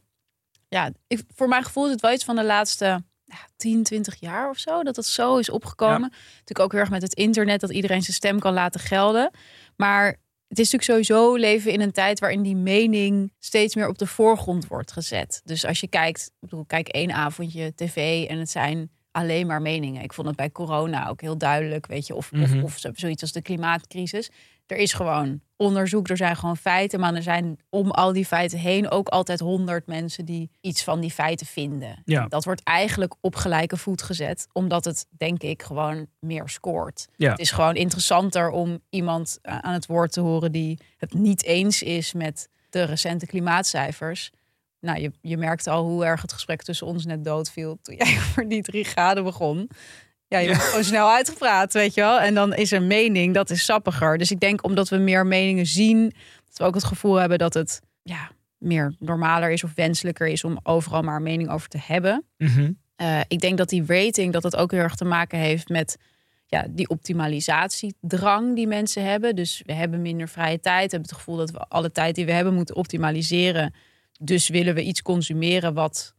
ja, ik, voor mijn gevoel is het wel iets van de laatste 10, 20 jaar of zo. Dat dat zo is opgekomen. Natuurlijk ook heel erg met het internet. Dat iedereen zijn stem kan laten gelden. Maar het is natuurlijk sowieso leven in een tijd waarin die mening steeds meer op de voorgrond wordt gezet. Dus als je kijkt, ik bedoel, kijk één avondje tv en het zijn alleen maar meningen. Ik vond het bij corona ook heel duidelijk, weet je, of, Mhm. of, of zo- zoiets als de klimaatcrisis. Er is gewoon onderzoek, er zijn gewoon feiten, maar er zijn om al die feiten heen ook altijd honderd mensen die iets van die feiten vinden. Ja. Dat wordt eigenlijk op gelijke voet gezet, omdat het, denk ik, gewoon meer scoort. Ja. Het is gewoon interessanter om iemand a- aan het woord te horen die het niet eens is met de recente klimaatcijfers. Nou, je, je merkte al hoe erg het gesprek tussen ons net doodviel toen jij over die drie graden begon. Ja, je wordt gewoon snel uitgepraat, weet je wel. En dan is er mening, dat is sappiger. Dus ik denk omdat we meer meningen zien, dat we ook het gevoel hebben dat het ja, meer normaler is of wenselijker is om overal maar een mening over te hebben. Mhm. Eh, ik denk dat die rating dat het ook heel erg te maken heeft met ja, die optimalisatiedrang die mensen hebben. Dus we hebben minder vrije tijd, hebben het gevoel dat we alle tijd die we hebben moeten optimaliseren. Dus willen we iets consumeren wat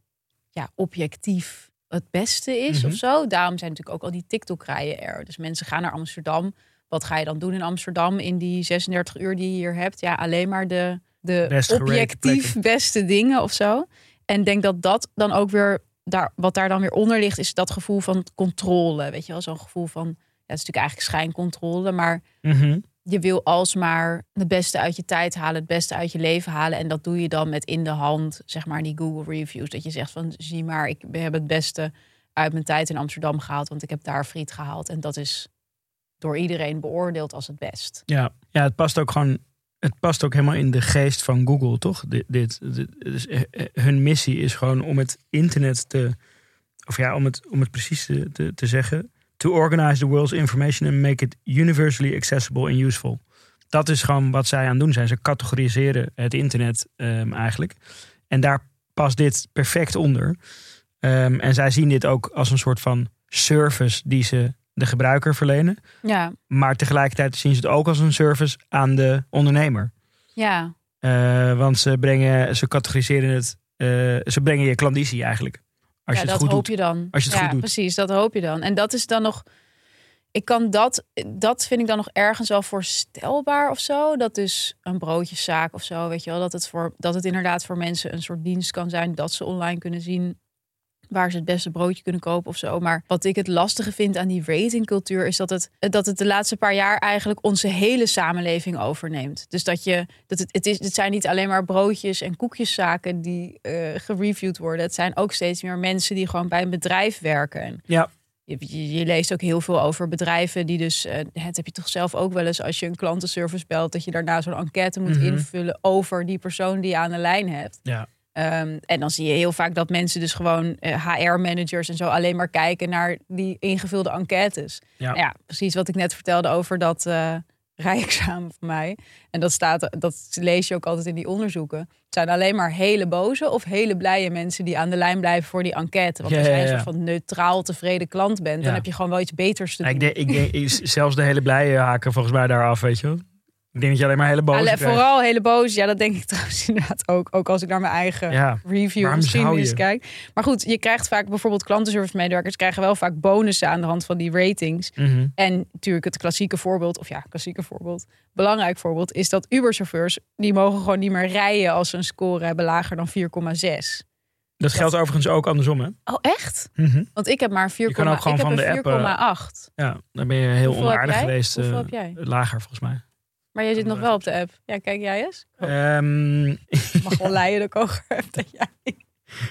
ja, objectief het beste is Mhm. of zo. Daarom zijn natuurlijk ook al die TikTok-rijen er. Dus mensen gaan naar Amsterdam. Wat ga je dan doen in Amsterdam in die 36 uur die je hier hebt? Ja, alleen maar de, de Best objectief beste dingen of zo. En denk dat dat dan ook weer, daar, wat daar dan weer onder ligt, is dat gevoel van controle. Weet je wel, zo'n gevoel van, ja, het is natuurlijk eigenlijk schijncontrole, maar Mhm. Je wil alsmaar het beste uit je tijd halen, het beste uit je leven halen. En dat doe je dan met in de hand, zeg maar, die Google reviews. Dat je zegt van, zie maar, ik heb het beste uit mijn tijd in Amsterdam gehaald, want ik heb daar friet gehaald. En dat is door iedereen beoordeeld als het best. Ja. ja, het past ook gewoon. Het past ook helemaal in de geest van Google, toch? Dit, dit, eh, eh, hun missie is gewoon om het internet te. Of ja, om het, om het precies te, te zeggen. To organize the world's information and make it universally accessible and useful. Dat is gewoon wat zij aan het doen zijn. Ze categoriseren het internet ehm, eigenlijk. En daar past dit perfect onder. Ehm, en zij zien dit ook als een soort van service die ze de gebruiker verlenen. Ja, Maar tegelijkertijd zien ze het ook als een service aan de ondernemer. ja, Eh, want ze brengen, ze categoriseren het, eh, ze brengen je klandizie eigenlijk. Als ja je dat goed hoop doet. je dan. Als je het ja, goed doet. precies, dat hoop je dan. En dat is dan nog. Ik kan dat, dat vind ik dan nog ergens wel voorstelbaar of zo. Dat dus een broodjeszaak of zo, weet je wel, dat het, voor, dat het inderdaad voor mensen een soort dienst kan zijn. Dat ze online kunnen zien waar ze het beste broodje kunnen kopen of zo. Maar wat ik het lastige vind aan die ratingcultuur is dat het, dat het de laatste paar jaar eigenlijk onze hele samenleving overneemt. Dus dat je, dat het, het, is, het zijn niet alleen maar broodjes en koekjeszaken die eh gereviewd worden. Het zijn ook steeds meer mensen die gewoon bij een bedrijf werken. En Ja, je, je, je leest ook heel veel over bedrijven die dus, eh, het heb je toch zelf ook wel eens als je een klantenservice belt, dat je daarna zo'n enquête moet Mhm. invullen over die persoon die je aan de lijn hebt. ja. Ehm, en dan zie je heel vaak dat mensen dus gewoon HR-managers en zo alleen maar kijken naar die ingevulde enquêtes. Ja. Nou ja, precies wat ik net vertelde over dat eh rijexamen van mij. En dat staat, dat lees je ook altijd in die onderzoeken. Het zijn alleen maar hele boze of hele blije mensen die aan de lijn blijven voor die enquête. Want Ja, als ja, jij een ja. soort van neutraal tevreden klant bent, dan heb je gewoon wel iets beters te doen. Ik denk, ik denk zelfs de hele blije haken volgens mij daar af, weet je wel. Ik denk dat je alleen maar hele krijgt. vooral hele boos. Ja, dat denk ik trouwens inderdaad ook. Ook als ik naar mijn eigen Ja, review geschiedenis je? kijk. Maar goed, je krijgt vaak bijvoorbeeld klantenservice medewerkers krijgen wel vaak bonussen aan de hand van die ratings. Mhm. En natuurlijk het klassieke voorbeeld, of ja, klassieke voorbeeld, belangrijk voorbeeld, is dat Uber-chauffeurs, die mogen gewoon niet meer rijden als ze een score hebben lager dan 4,6. Dat geldt overigens ook andersom, hè? Oh, echt? Mhm. Want ik heb maar 4,8. kan ook gewoon ik heb van een de app, eh, 4,8. Ja, dan ben je heel Hoeveel onaardig geweest. Hoeveel eh, heb jij? lager volgens mij. Maar jij zit nog wel op de app. Ja, kijk jij eens. Ik mag wel leiden dat ik hoger heb dan jij.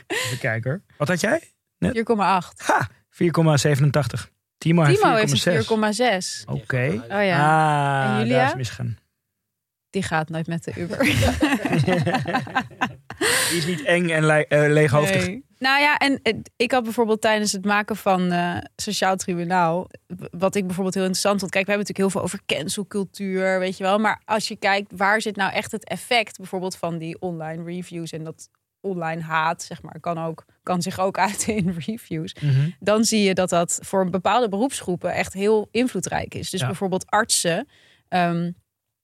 even kijken hoor. Wat had jij? 4,8. Ha, 4,87. Timo, heeft Timo heeft een 4,6. 4,6. Oké. Oh ja. Ah, En Julia? daar is het misgegaan. Die gaat nooit met de Uber. Die is niet eng en le- eh, leeghoofdig. Nee. Nou ja, en eh, ik had bijvoorbeeld tijdens het maken van eh, Sociaal Tribunaal, wat ik bijvoorbeeld heel interessant vond. Kijk, we hebben natuurlijk heel veel over cancelcultuur, weet je wel. Maar als je kijkt, waar zit nou echt het effect bijvoorbeeld van die online reviews en dat online haat, zeg maar, kan, ook, kan zich ook uiten in reviews. Mhm. Dan zie je dat dat voor bepaalde beroepsgroepen echt heel invloedrijk is. Dus Ja. bijvoorbeeld artsen. ehm,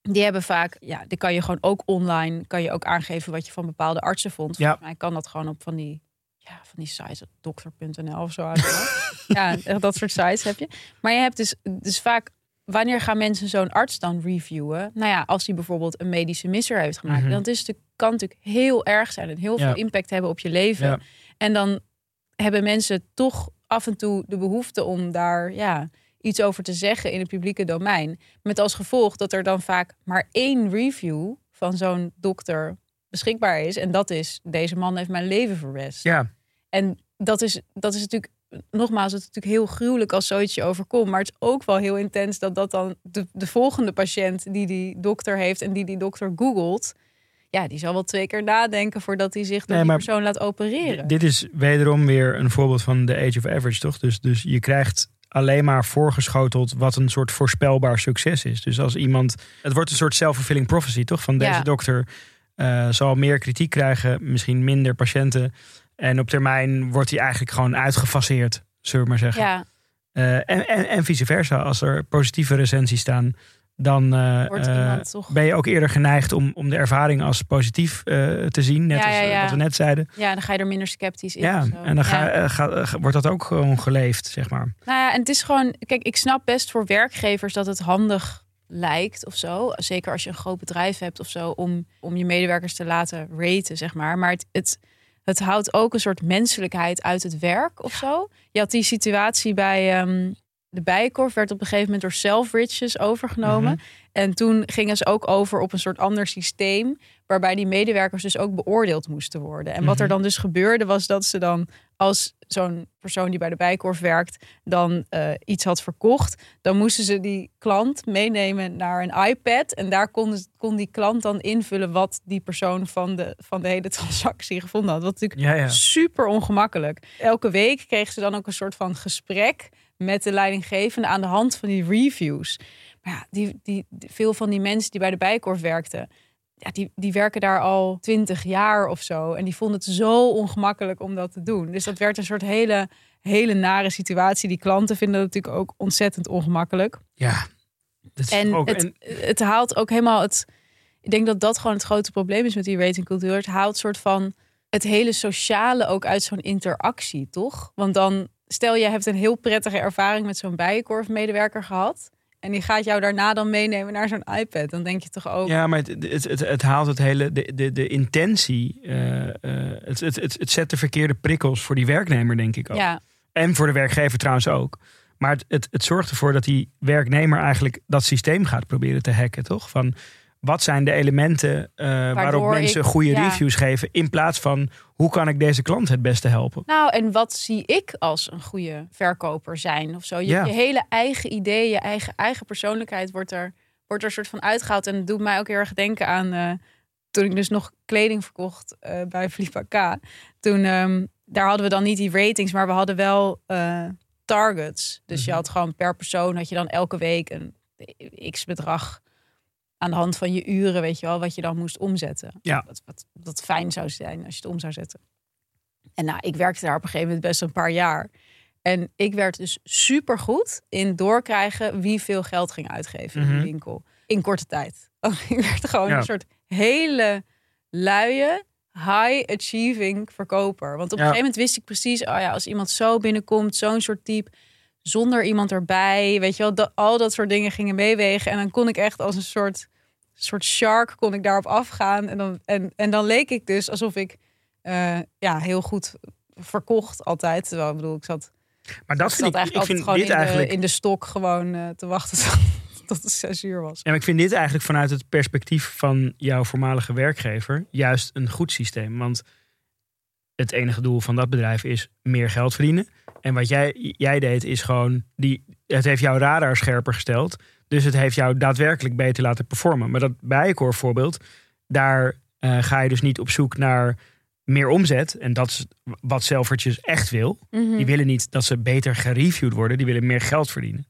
die hebben vaak, ja, die kan je gewoon ook online, kan je ook aangeven wat je van bepaalde artsen vond. Ja. Volgens mij kan dat gewoon op van die, ja, van die sites, dokter.nl of zo. ja, dat soort sites heb je. Maar je hebt dus, dus vaak, wanneer gaan mensen zo'n arts dan reviewen? Nou ja, als hij bijvoorbeeld een medische misser heeft gemaakt, Mhm. dan is het, kan natuurlijk heel erg zijn en heel Ja. veel impact hebben op je leven. Ja. En dan hebben mensen toch af en toe de behoefte om daar ja, iets over te zeggen in het publieke domein. Met als gevolg dat er dan vaak maar één review van zo'n dokter beschikbaar is. En dat is, deze man heeft mijn leven verwest. Ja, En dat is, dat is natuurlijk, nogmaals, het is natuurlijk heel gruwelijk als zoiets je overkomt. Maar het is ook wel heel intens dat dat dan de, de volgende patiënt die die dokter heeft en die die dokter googelt. Ja, die zal wel twee keer nadenken voordat hij zich door Nee, die persoon laat opereren. dit is wederom weer een voorbeeld van de age of average, toch? Dus, dus je krijgt alleen maar voorgeschoteld wat een soort voorspelbaar succes is. Dus als iemand, het wordt een soort self-fulfilling prophecy, toch? Van deze Ja. dokter eh, zal meer kritiek krijgen, misschien minder patiënten. En op termijn wordt hij eigenlijk gewoon uitgefaseerd, zullen we maar zeggen. Ja, Eh, en, en, en vice versa. Als er positieve recensies staan dan uh, ben je ook eerder geneigd om, om de ervaring als positief uh, te zien. Net als wat we net zeiden. Ja, dan ga je er minder sceptisch in. Ja, en dan ga, ga, wordt dat ook gewoon geleefd, zeg maar. Nou ja, en het is gewoon... Kijk, ik snap best voor werkgevers dat het handig lijkt of zo. Zeker als je een groot bedrijf hebt of zo. Om, om je medewerkers te laten raten, zeg maar. Maar het, het, het houdt ook een soort menselijkheid uit het werk of zo. Je had die situatie bij... Um, de Bijenkorf werd op een gegeven moment door Selfridges overgenomen. Mhm. En toen gingen ze ook over op een soort ander systeem. Waarbij die medewerkers dus ook beoordeeld moesten worden. En wat er mhm. dan dus gebeurde was dat ze dan als zo'n persoon die bij de Bijkorf werkt dan uh, iets had verkocht, dan moesten ze die klant meenemen naar een iPad en daar kon, kon die klant dan invullen wat die persoon van de, van de hele transactie gevonden had. Wat natuurlijk ja, ja. super ongemakkelijk. Elke week kregen ze dan ook een soort van gesprek met de leidinggevende aan de hand van die reviews. Maar ja, die, die, veel van die mensen die bij de Bijkorf werkten, ja, die, die werken daar al twintig jaar of zo. En die vonden het zo ongemakkelijk om dat te doen. Dus dat werd een soort hele, hele nare situatie. Die klanten vinden dat natuurlijk ook ontzettend ongemakkelijk. Ja. Dat is en, ook, het, het haalt ook helemaal het. Ik denk dat dat gewoon het grote probleem is met die ratingcultuur. Het haalt soort van het hele sociale ook uit zo'n interactie, toch? Want dan, stel je hebt een heel prettige ervaring met zo'n bijenkorfmedewerker gehad. En die gaat jou daarna dan meenemen naar zo'n iPad. Dan denk je toch ook. Ja, maar het, het, het, haalt het hele. De, de, de intentie. Uh, het, het, het, het zet de verkeerde prikkels voor die werknemer, denk ik ook. Ja. En voor de werkgever trouwens ook. Maar het, het, het zorgt ervoor dat die werknemer eigenlijk dat systeem gaat proberen te hacken, toch? Van wat zijn de elementen uh, waarop mensen goede reviews geven, in plaats van hoe kan ik deze klant het beste helpen? Nou, en wat zie ik als een goede verkoper zijn of zo? Je, je hele eigen idee, je eigen, eigen persoonlijkheid wordt er, wordt er een soort van uitgehaald. En het doet mij ook heel erg denken aan uh, toen ik dus nog kleding verkocht uh, bij Flippa K. Toen, um, daar hadden we dan niet die ratings, maar we hadden wel targets. Dus je mhm. had gewoon per persoon, had je dan elke week een x bedrag aan de hand van je uren, weet je wel, wat je dan moest omzetten. Ja. Wat, wat, wat fijn zou zijn als je het om zou zetten. En nou, ik werkte daar op een gegeven moment best een paar jaar. En ik werd dus super goed in doorkrijgen wie veel geld ging uitgeven in de mhm. winkel. In korte tijd. Oh, ik werd gewoon een soort hele luie, high achieving verkoper. Want op een gegeven moment wist ik precies, oh ja, als iemand zo binnenkomt, zo'n soort type, zonder iemand erbij, weet je wel, dat, al dat soort dingen gingen meewegen. En dan kon ik echt als een soort soort shark kon ik daarop afgaan. En dan, en, en dan leek ik dus alsof ik uh, ja, heel goed verkocht altijd. Terwijl ik bedoel, ik zat, maar dat vind ik, eigenlijk ik vind dit in eigenlijk... De, in de stok gewoon uh, te wachten tot het zes uur was. Ja, maar ik vind dit eigenlijk vanuit het perspectief van jouw voormalige werkgever juist een goed systeem. Want het enige doel van dat bedrijf is meer geld verdienen. En wat jij, jij deed is gewoon, die, het heeft jouw radar scherper gesteld. Dus het heeft jou daadwerkelijk beter laten performen. Maar dat Bijenkorf voorbeeld, daar uh, ga je dus niet op zoek naar meer omzet. En dat is wat Selfridges echt wil. Mhm. Die willen niet dat ze beter gereviewd worden. Die willen meer geld verdienen.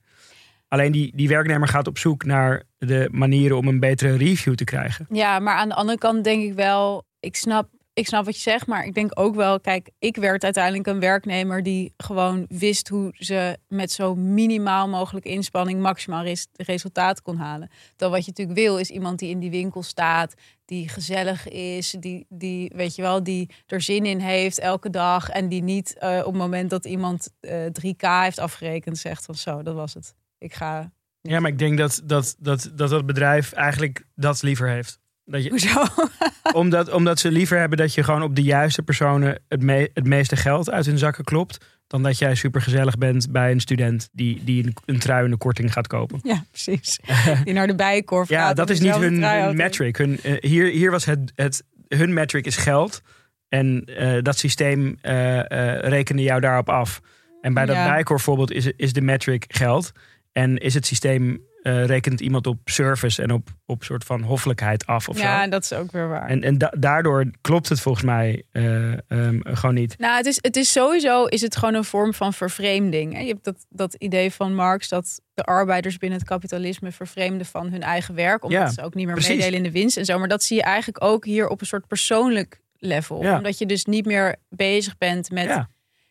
Alleen die, die werknemer gaat op zoek naar de manieren om een betere review te krijgen. Ja, maar aan de andere kant denk ik wel, ik snap ik snap wat je zegt, maar ik denk ook wel, kijk, ik werd uiteindelijk een werknemer die gewoon wist hoe ze met zo minimaal mogelijke inspanning maximaal res resultaat kon halen. Dan wat je natuurlijk wil, is iemand die in die winkel staat, die gezellig is, die, die weet je wel, die er zin in heeft elke dag en die niet uh, op het moment dat iemand uh, eh, 3K heeft afgerekend zegt van zo, dat was het. Ik ga. Ja, maar ik denk dat dat, dat, dat dat bedrijf eigenlijk dat liever heeft. Dat je, Hoezo? omdat, omdat ze liever hebben dat je gewoon op de juiste personen het, me, het meeste geld uit hun zakken klopt. Dan dat jij super gezellig bent bij een student die, die een, een trui in de korting gaat kopen. Ja, precies. Die naar de bijenkorf ja, gaat. dat is niet hun, hun metric. Hun, uh, hier, hier was het, het, hun metric is geld. En uh, dat systeem uh, rekende jou daarop af. En bij dat ja. voorbeeld is, is de metric geld. En is het systeem uh, rekent iemand op service en op, op soort van hoffelijkheid af. Of ja, zo. dat is ook weer waar. En, en daardoor klopt het volgens mij uh, um, gewoon niet. Nou, het is, het is sowieso is het gewoon een vorm van vervreemding. Je hebt dat, dat idee van Marx dat de arbeiders binnen het kapitalisme vervreemden van hun eigen werk. Omdat ja, ze ook niet meer precies. meedelen in de winst en zo. Maar dat zie je eigenlijk ook hier op een soort persoonlijk level. Ja. Omdat je dus niet meer bezig bent met ja.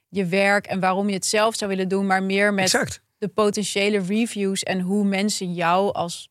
je werk en waarom je het zelf zou willen doen, maar meer met. Exact de potentiële reviews en hoe mensen jou als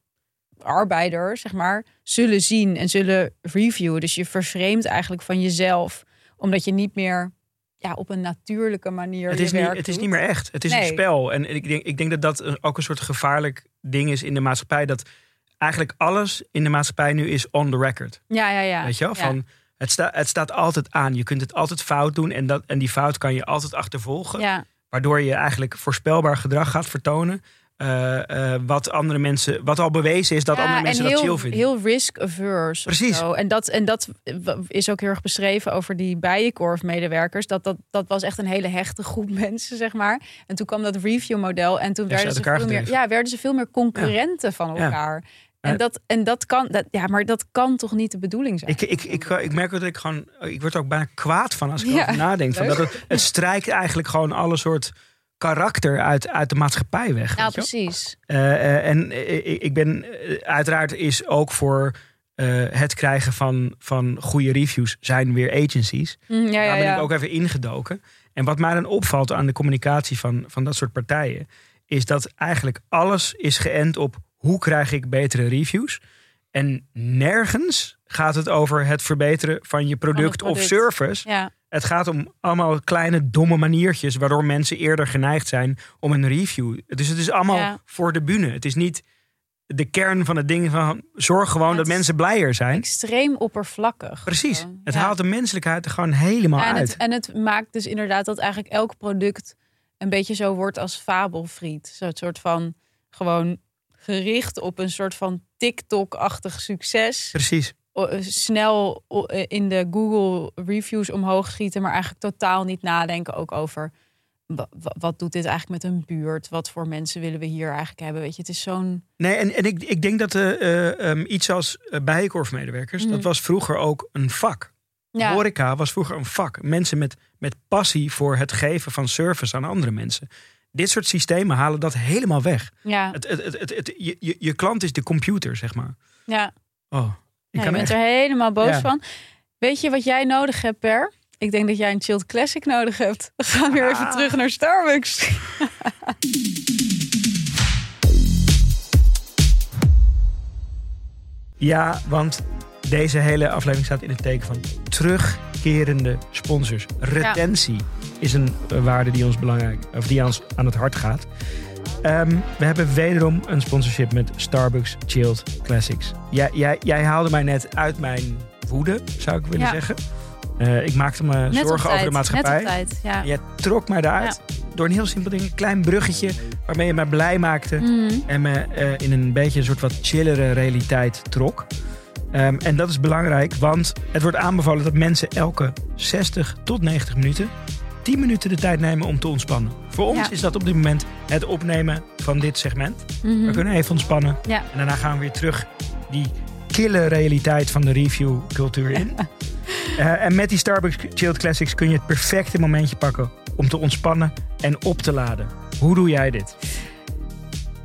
arbeider, zeg maar, zullen zien en zullen reviewen. Dus je vervreemdt eigenlijk van jezelf, omdat je niet meer ja, op een natuurlijke manier. Het is, niet, het is niet meer echt. Het is een spel. En ik denk, ik denk dat dat ook een soort gevaarlijk ding is in de maatschappij. Dat eigenlijk alles in de maatschappij nu is on the record. Ja, ja, ja. Weet je wel? Van, het, sta, het staat altijd aan. Je kunt het altijd fout doen. En, dat, en die fout kan je altijd achtervolgen. Ja. Waardoor je eigenlijk voorspelbaar gedrag gaat vertonen. Uh, wat andere mensen, wat al bewezen is dat andere mensen heel, dat chill vinden. Heel risk averse. Precies. En dat, en dat is ook heel erg beschreven over die bijenkorf-medewerkers. Dat, dat, dat was echt een hele hechte groep mensen, zeg maar. En toen kwam dat review-model en toen werden ze, veel meer, ja, werden ze veel meer concurrenten van elkaar. En dat, en dat kan, dat, ja, maar dat kan toch niet de bedoeling zijn? Ik, ik, ik, ik merk dat ik gewoon, ik word er ook bijna kwaad van als ik ja, erover nadenk. Van dat het, het strijkt eigenlijk gewoon alle soort karakter uit, uit de maatschappij weg. Ja, precies. Uh, en ik ben uiteraard is ook voor het krijgen van, van goede reviews zijn weer agencies. Mm, ja, Daar ben ik ook even ingedoken. En wat mij dan opvalt aan de communicatie van, van dat soort partijen, is dat eigenlijk alles is geënt op hoe krijg ik betere reviews. En nergens gaat het over het verbeteren van je product, product. of service. Ja. Het gaat om allemaal kleine domme maniertjes waardoor mensen eerder geneigd zijn om een review. Dus het is allemaal voor de bühne. Het is niet de kern van het ding van zorg gewoon dat mensen blijer zijn. Extreem oppervlakkig. Precies. Het haalt de menselijkheid er gewoon helemaal en uit. Het, en het maakt dus inderdaad dat eigenlijk elk product een beetje zo wordt als fabelfriet. Zo'n soort van gewoon gericht op een soort van TikTok-achtig succes. Precies snel in de Google reviews omhoog schieten, maar eigenlijk totaal niet nadenken ook over wat doet dit eigenlijk met een buurt? Wat voor mensen willen we hier eigenlijk hebben? Weet je, het is zo'n. Nee, en, en ik, ik denk dat uh, iets als bijenkorfmedewerkers, mm. dat was vroeger ook een vak. Ja. Horeca was vroeger een vak. Mensen met, met passie voor het geven van service aan andere mensen. Dit soort systemen halen dat helemaal weg. Ja. Het, het, het, het, je, je, je klant is de computer, zeg maar. Ja. Oh. Ik ja, bent er helemaal boos van. Weet je wat jij nodig hebt, Per? Ik denk dat jij een chilled classic nodig hebt. We gaan weer even terug naar Starbucks. ja, want deze hele aflevering staat in het teken van terugkerende sponsors. Retentie is een waarde die ons belangrijk, of die ons aan het hart gaat. Um, we hebben wederom een sponsorship met Starbucks Chilled Classics. Jij, jij, jij haalde mij net uit mijn woede, zou ik willen ja. zeggen. Uh, ik maakte me net zorgen over de maatschappij. Tijd, ja. Jij trok mij daaruit ja. door een heel simpel ding. Een klein bruggetje waarmee je mij blij maakte. Mm. En me uh, in een beetje een soort wat chillere realiteit trok. Um, en dat is belangrijk, want het wordt aanbevolen dat mensen elke 60 tot 90 minuten 10 minuten de tijd nemen om te ontspannen. Voor ons ja. is dat op dit moment het opnemen van dit segment. Mm -hmm. We kunnen even ontspannen. Ja. En daarna gaan we weer terug die kille realiteit van de reviewcultuur in. uh, en met die Starbucks Chilled Classics kun je het perfecte momentje pakken om te ontspannen en op te laden. Hoe doe jij dit?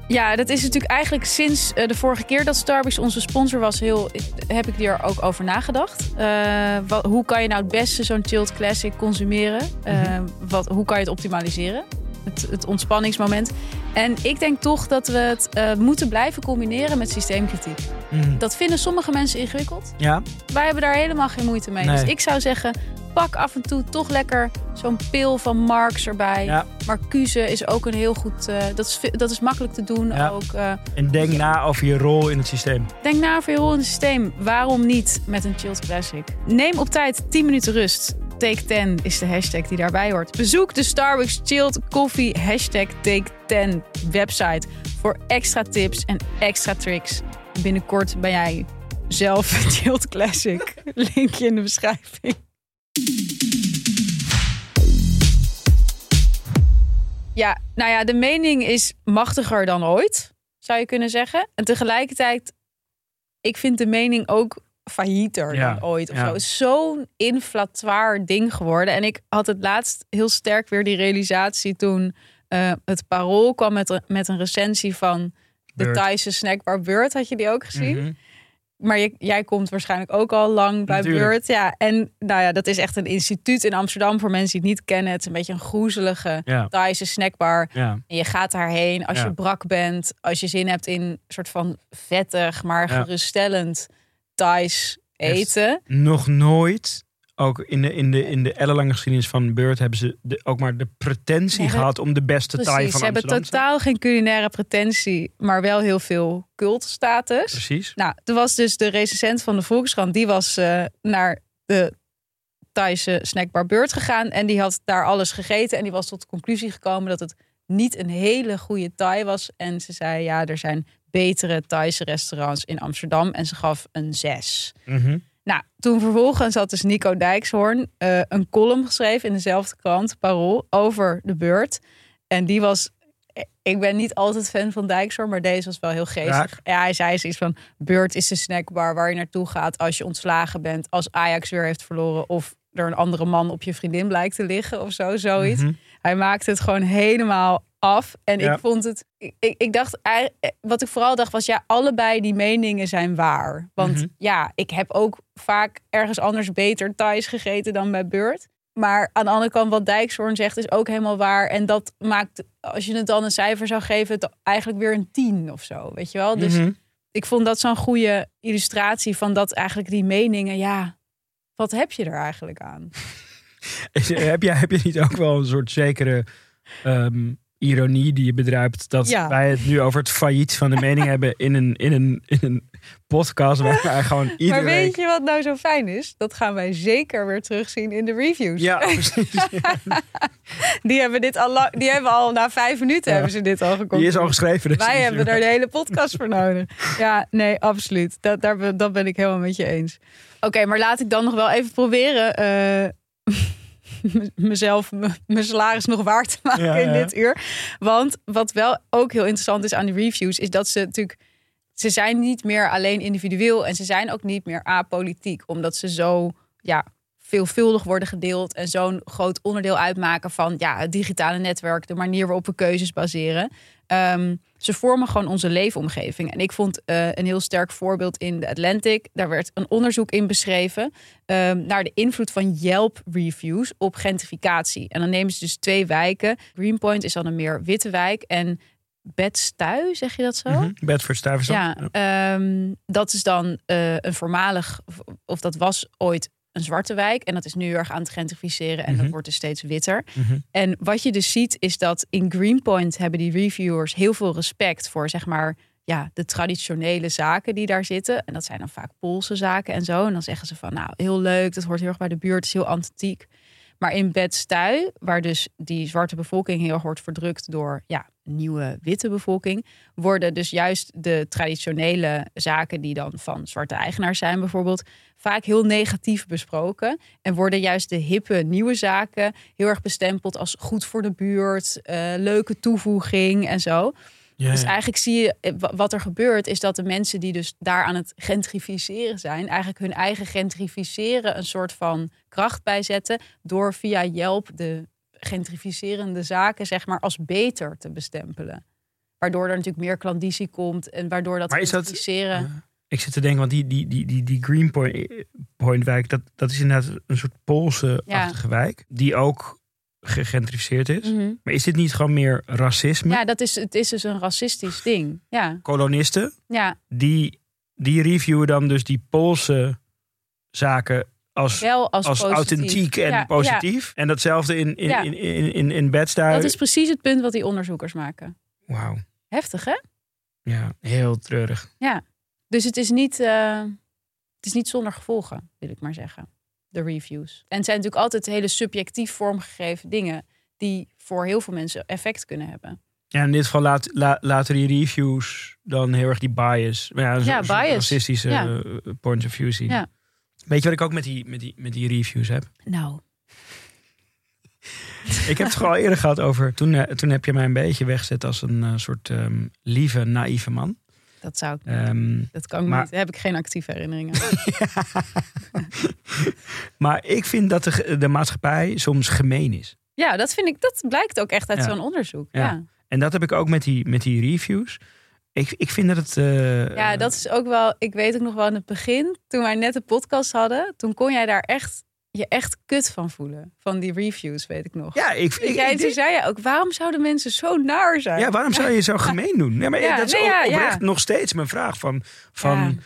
Ja, dat is natuurlijk eigenlijk sinds uh, de vorige keer dat Starbucks onze sponsor was, heel, heb ik er ook over nagedacht. Uh, wat, hoe kan je nou het beste zo'n chilled classic consumeren? Uh, mm -hmm. wat, hoe kan je het optimaliseren? Het, het, ontspanningsmoment. En ik denk toch dat we het uh, moeten blijven combineren met systeemkritiek. Mm. Dat vinden sommige mensen ingewikkeld. Ja. Wij hebben daar helemaal geen moeite mee. Nee. Dus ik zou zeggen, pak af en toe toch lekker zo'n pil van Marx erbij. Ja. Marcuse is ook een heel goed... Uh, dat, is, dat is makkelijk te doen. Ja. Ook, uh, en denk na over je rol in het systeem. Denk na over je rol in het systeem. Waarom niet met een Chilled Classic? Neem op tijd 10 minuten rust. Take 10 is de hashtag die daarbij hoort. Bezoek de Starbucks Chilled Coffee hashtag Take 10 website voor extra tips en extra tricks. Binnenkort ben jij zelf Chilled Classic. Linkje in de beschrijving. Ja, nou ja, de mening is machtiger dan ooit, zou je kunnen zeggen. En tegelijkertijd, ik vind de mening ook faillieter Ja, dan ooit. Of ja. zo. Zo'n inflatoir ding geworden. En ik had het laatst heel sterk weer die realisatie toen eh, het Parool kwam met, met een recensie van de Beurt. Thaise snackbar Beurt. Had je die ook gezien? Mhm. maar je, jij komt waarschijnlijk ook al lang bij Natuurlijk. Beurt. Ja, en nou ja, dat is echt een instituut in Amsterdam voor mensen die het niet kennen. Het is een beetje een groezelige Ja, Thaise snackbar. ja. En je gaat daarheen als je brak bent, als je zin hebt in een soort van vettig, maar geruststellend Thais eten. Nog nooit, ook in de, in de, in de ellenlange geschiedenis van Beurt, hebben ze de, ook maar de pretentie Nee, gehad om de beste Thai Precies, van ze hebben Amsterdam te zijn. totaal geen culinaire pretentie, maar wel heel veel cultstatus. Precies. Nou, er was dus de recensent van de Volkskrant, die was eh, naar de Thaise snackbar Beurt gegaan en die had daar alles gegeten en die was tot de conclusie gekomen dat het niet een hele goede Thai was. En ze zei, ja, er zijn betere Thaise restaurants in Amsterdam en ze gaf een zes. Mhm. Nou, toen vervolgens had dus Nico Dijkshoorn eh, een column geschreven in dezelfde krant, Parool, over de beurt. En die was, ik ben niet altijd fan van Dijkshoorn, maar deze was wel heel geestig. Raak. Ja, hij zei zoiets van, beurt is de snackbar waar je naartoe gaat als je ontslagen bent, als Ajax weer heeft verloren of er een andere man op je vriendin blijkt te liggen of zo, zoiets. Mhm. Hij maakte het gewoon helemaal af. En Ja. ik vond het. Ik, ik, dacht, wat ik vooral dacht was, ja, allebei die meningen zijn waar. Want Mhm. ja, ik heb ook vaak ergens anders beter Thais gegeten dan bij Beurt. Maar aan de andere kant, wat Dijkshoorn zegt, is ook helemaal waar. En dat maakt, als je het dan een cijfer zou geven, het eigenlijk weer een tien of zo. Weet je wel? Dus Mhm. ik vond dat zo'n goede illustratie van dat eigenlijk die meningen, ja, wat heb je er eigenlijk aan? Heb, jij, heb je niet ook wel een soort zekere ehm, ironie die je bedruipt dat Ja. wij het nu over het failliet van de mening hebben in een, in een, in een podcast waar wij gewoon iedere maar weet je wat nou zo fijn is? Dat gaan wij zeker weer terugzien in de reviews. Ja, precies. Die hebben dit al lang, die hebben al na vijf minuten Ja. hebben ze dit al gekomen. Die is al geschreven. dus Wij hebben daar de hele podcast voor nodig. Ja, nee, absoluut. Dat, daar, ben- dat ben ik helemaal met je eens. Oké, maar laat ik dan nog wel even proberen eh, mezelf, mijn salaris nog waard te maken Ja, in dit uur. Want wat wel ook heel interessant is aan die reviews, is dat ze natuurlijk. Ze zijn niet meer alleen individueel en ze zijn ook niet meer apolitiek, omdat ze zo ja, veelvuldig worden gedeeld en zo'n groot onderdeel uitmaken van ja, het digitale netwerk, de manier waarop we keuzes baseren. Ehm, ze vormen gewoon onze leefomgeving. En ik vond eh, een heel sterk voorbeeld in de Atlantic. Daar werd een onderzoek in beschreven ehm, naar de invloed van Yelp-reviews op gentrificatie. En dan nemen ze dus twee wijken. Greenpoint is dan een meer witte wijk. En Bedstuy, zeg je dat zo? Bedford Stuyvesant. Ja, ehm, dat is dan eh, een voormalig, of dat was ooit een zwarte wijk. En dat is nu heel erg aan het gentrificeren. En dat Mhm. wordt dus steeds witter. Mhm. En wat je dus ziet, is dat in Greenpoint hebben die reviewers heel veel respect voor, zeg maar, ja, de traditionele zaken die daar zitten. En dat zijn dan vaak Poolse zaken en zo. En dan zeggen ze van, nou, heel leuk, dat hoort heel erg bij de buurt, het is heel authentiek. Maar in Bedstuy, waar dus die zwarte bevolking heel erg wordt verdrukt door ja, nieuwe witte bevolking, worden dus juist de traditionele zaken die dan van zwarte eigenaars zijn bijvoorbeeld, vaak heel negatief besproken. En worden juist de hippe nieuwe zaken heel erg bestempeld als goed voor de buurt, eh, leuke toevoeging en zo. Ja, Dus ja. eigenlijk zie je eh, wa- wat er gebeurt, is dat de mensen die dus daar aan het gentrificeren zijn, eigenlijk hun eigen gentrificeren een soort van kracht bijzetten door via Yelp de gentrificerende zaken, zeg maar, als beter te bestempelen. Waardoor er natuurlijk meer klandizie komt en waardoor dat Maar is dat- gentrificeren. Ik zit te denken, want die, die, die, die, die Greenpoint Point wijk, dat, dat is inderdaad een soort Poolse-achtige wijk. Die ook gegentrificeerd is. Mhm. Maar is dit niet gewoon meer racisme? Ja, dat is, het is dus een racistisch ding. Ja, Kolonisten, ja. die, die reviewen dan dus die Poolse zaken als, wel als, authentiek en Ja, positief. En datzelfde in, in, Ja. in, in, in, in Bed-Stuy. ja. Dat is precies het punt wat die onderzoekers maken. Wauw. Heftig, hè? Ja, heel treurig. Dus het is niet, eh, het is niet zonder gevolgen, wil ik maar zeggen. De reviews. En het zijn natuurlijk altijd hele subjectief vormgegeven dingen die voor heel veel mensen effect kunnen hebben. Ja, in dit geval laat, la- laten die reviews dan heel erg die bias. maar Ja, een Ja, bias. racistische Ja. eh, point of view zien. Ja. Weet je wat ik ook met die, met die, met die reviews heb? Nou, Ik heb het gewoon al eerder gehad over. Toen, eh, toen heb je mij een beetje weggezet als een eh, soort ehm, lieve, naïeve man. Dat zou ik Ehm, Dat kan ik maar- niet. Daar heb ik geen actieve herinneringen aan. maar ik vind dat de, de maatschappij soms gemeen is. Ja, dat vind ik. Dat blijkt ook echt uit Ja. zo'n onderzoek. Ja. Ja. En dat heb ik ook met die, met die reviews. Ik, ik vind dat het. Uh, ja, dat is ook wel. Ik weet ook nog wel in het begin, toen wij net de podcast hadden, toen kon jij daar echt je echt kut van voelen. Van die reviews, weet ik nog. Ja, ik, ik, jij, toen zei je ook, waarom zouden mensen zo naar zijn? Ja, waarom zou je zo gemeen doen? Ja, maar dat is nee, ja, oprecht nog steeds mijn vraag van... van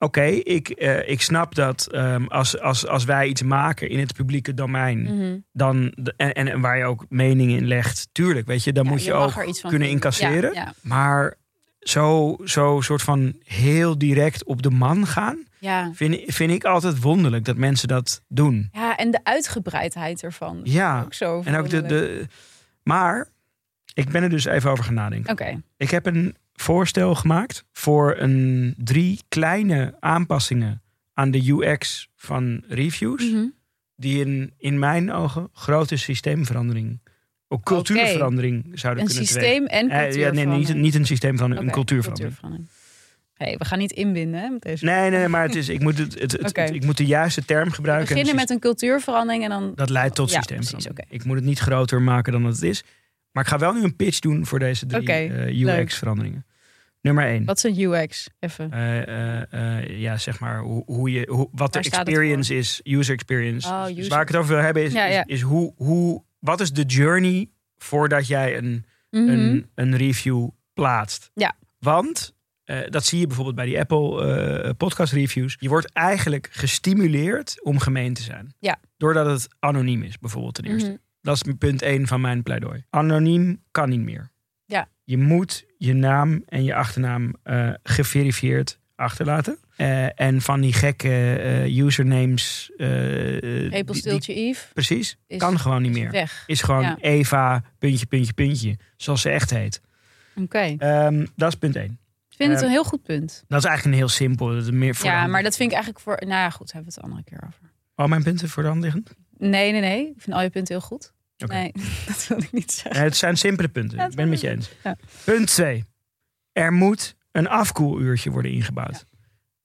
Oké, ik, uh, ik snap dat um, als, als, als wij iets maken in het publieke domein, mhm. dan, en, en waar je ook meningen in legt, tuurlijk, weet je, dan moet je, je ook kunnen incasseren. Maar zo, zo soort van heel direct op de man gaan, ja. vind, vind ik altijd wonderlijk dat mensen dat doen. Ja, en de uitgebreidheid ervan. Ja, ook zo en ook de, de. Maar ik ben er dus even over gaan nadenken. Oké. Ik heb een voorstel gemaakt voor een drie kleine aanpassingen aan de UX van reviews. Mhm. Die in, in mijn ogen grote systeemverandering ook cultuurverandering zouden een kunnen systeem en cultuurverandering. ja, nee, niet, niet een systeem van een cultuurverandering. cultuurverandering. Hey, we gaan niet inbinden met deze. Nee, nee, maar het is, ik, moet het, het, ik moet de juiste term gebruiken. We beginnen met een cultuurverandering en dan. Dat leidt tot ja, systeemverandering. Ik moet het niet groter maken dan het is. Maar ik ga wel nu een pitch doen voor deze drie uh, UX-veranderingen. Nummer één. Wat is een UX? Even. Uh, uh, ja, zeg maar hoe, hoe je, hoe, wat de experience is, user experience. Oh, dus waar ik het over wil hebben is, is, is, hoe, hoe, wat is de journey voordat jij een, mhm. een, een review plaatst? Ja. Want uh, dat zie je bijvoorbeeld bij die Apple uh, podcast reviews. Je wordt eigenlijk gestimuleerd om gemeen te zijn. Ja. Doordat het anoniem is, bijvoorbeeld ten eerste. Mhm. Dat is punt 1 van mijn pleidooi. Anoniem kan niet meer. Ja. Je moet je naam en je achternaam uh, geverifieerd achterlaten. Uh, en van die gekke uh, usernames. Uh, Eve. Precies. kan gewoon niet meer. Weg. Is gewoon Eva, puntje, puntje, puntje. Zoals ze echt heet. Oké. Okay. Um, dat is punt 1 vind het een heel goed punt. Dat is eigenlijk een heel simpel. Dat meer voor ja, maar dat vind ik eigenlijk voor. Nou ja, goed, hebben we het andere keer over. Al mijn punten voor de hand liggen? Nee, nee, nee. Ik vind al je punten heel goed. Nee, dat wil ik niet zeggen. het zijn simpele punten. ik ben het met je eens. Ja. Punt 2. Er moet een afkoeluurtje worden ingebouwd.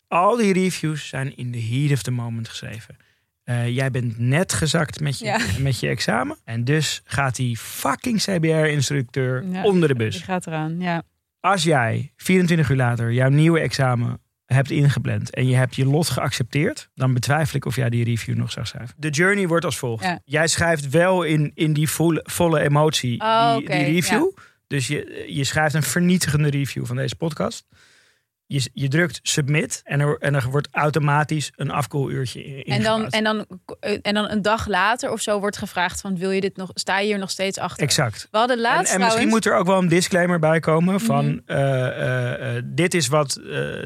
Al die reviews zijn in de heat of the moment geschreven. Uh, jij bent net gezakt met je, met je examen. En dus gaat die fucking CBR-instructeur onder de bus. Die gaat eraan, ja. Als jij 24 uur later jouw nieuwe examen hebt ingepland en je hebt je lot geaccepteerd, dan betwijfel ik of jij die review nog zou schrijven. De journey wordt als volgt. Jij schrijft wel in, in die volle, volle emotie oh, die, die, review. Dus je, je schrijft een vernietigende review van deze podcast. Je, je drukt submit en er, en er wordt automatisch een afkoeluurtje in. En dan, en, dan, en dan een dag later of zo wordt gevraagd van wil je dit nog, sta je hier nog steeds achter? Exact. We hadden laatst en, en misschien moet er ook wel een disclaimer bij komen van mhm. eh, eh, eh, dit is wat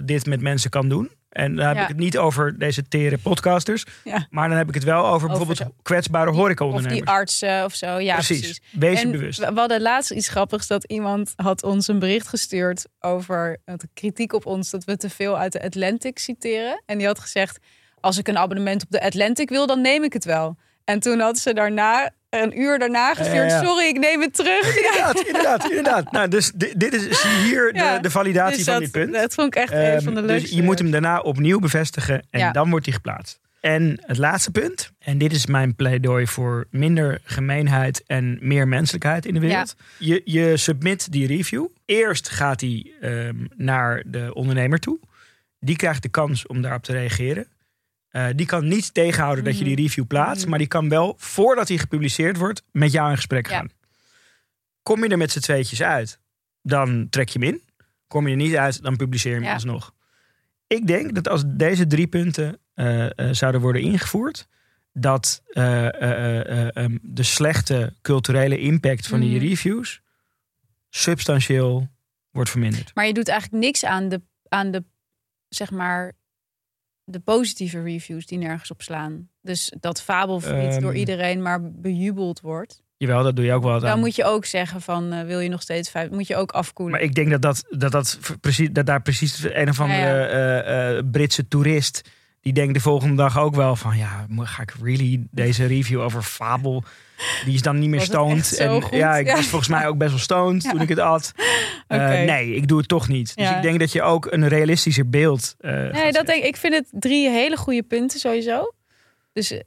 dit met mensen kan doen. En dan heb ik het niet over deze tere podcasters. Maar dan heb ik het wel over, bijvoorbeeld kwetsbare horecaondernemers. Of die artsen of zo. Ja, precies. precies. Wees je bewust. We hadden laatst iets grappigs dat iemand had ons een bericht gestuurd over de kritiek op ons dat we te veel uit de Atlantic citeren. En die had gezegd: als ik een abonnement op de Atlantic wil, dan neem ik het wel. En toen had ze daarna een uur daarna gestuurd. Sorry, ik neem het terug. Inderdaad, inderdaad, inderdaad. Nou, dus dit is hier de, de validatie dus van dit punt. Dat vond ik echt een van de ehm, leukste. Dus je moet hem daarna opnieuw bevestigen en dan wordt hij geplaatst. En het laatste punt, en dit is mijn pleidooi voor minder gemeenheid en meer menselijkheid in de wereld. Je, je submit die review. Eerst gaat die ehm, naar de ondernemer toe. Die krijgt de kans om daarop te reageren. Uh, die kan niet tegenhouden dat je die mhm. review plaatst. Mhm. Maar die kan wel, voordat hij gepubliceerd wordt, met jou in gesprek gaan. Kom je er met z'n tweetjes uit, dan trek je hem in. Kom je er niet uit, dan publiceer je hem alsnog. Ik denk dat als deze drie punten uh, uh, zouden worden ingevoerd, dat um, de slechte culturele impact van die mhm. reviews substantieel wordt verminderd. Maar je doet eigenlijk niks aan de, aan de zeg maar, de positieve reviews die nergens op slaan. Dus dat fabelvriend um, door ehm. iedereen maar bejubeld wordt. Jawel, dat doe je ook wel. Dan moet je ook zeggen van uh, wil je nog steeds vijf, moet je ook afkoelen. Maar ik denk dat dat, dat, dat, precies, dat daar precies een of andere ja, ja. Uh, uh, Britse toerist die denkt de volgende dag ook wel van ja, ga ik really deze review over Fabel die is dan niet meer stoned. En ja, ik was volgens mij ook best wel stoned toen ik het at. Uh, Nee, ik doe het toch niet. Dus ik denk dat je ook een realistischer beeld. Uh, nee, dat denk ik. Ik vind het drie hele goede punten sowieso. Dus uh,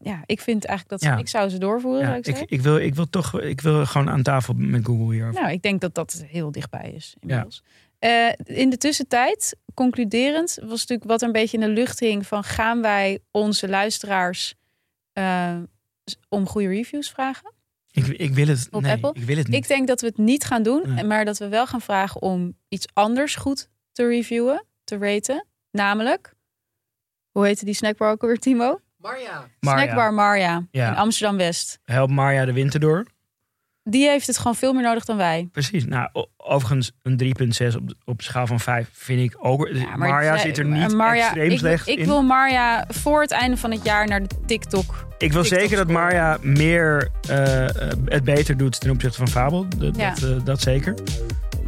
ja, ik vind eigenlijk dat ik zou ze doorvoeren. Ja, ik, ik, wil, ik wil toch, ik wil gewoon aan tafel met Google hier. Nou, ik denk dat dat heel dichtbij is inmiddels. Eh, in de tussentijd, concluderend, was natuurlijk wat er een beetje in de lucht hing van gaan wij onze luisteraars uh, om goede reviews vragen? Ik, ik wil het op nee, Apple. Ik wil het niet. Ik denk dat we het niet gaan doen, Nee. maar dat we wel gaan vragen om iets anders goed te reviewen, te raten. Namelijk, hoe heette die snackbar ook alweer, Timo? Marja. Marja. Snackbar Marja Ja. in Amsterdam West. Help Marja de winter door. Die heeft het gewoon veel meer nodig dan wij. Precies. Nou, overigens een 3,6 op, op schaal van 5 vind ik ook. Ja, Marja zij- zit er niet Marja, extreem ik, slecht ik in. wil Marja voor het einde van het jaar naar de TikTok. ik wil TikTok zeker dat. Marja meer eh, het beter doet ten opzichte van Fabel. Dat, Ja. dat, eh, dat zeker.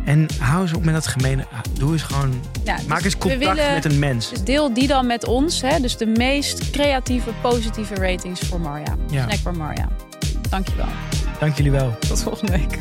En hou eens op met dat gemene. Doe eens gewoon. Ja, Maak dus eens contact willen- met een mens. Dus deel die dan met ons. Hè? Dus de meest creatieve, positieve ratings voor Marja. Ja. Snackbar Marja. Dankjewel. Dank jullie wel. Tot volgende week.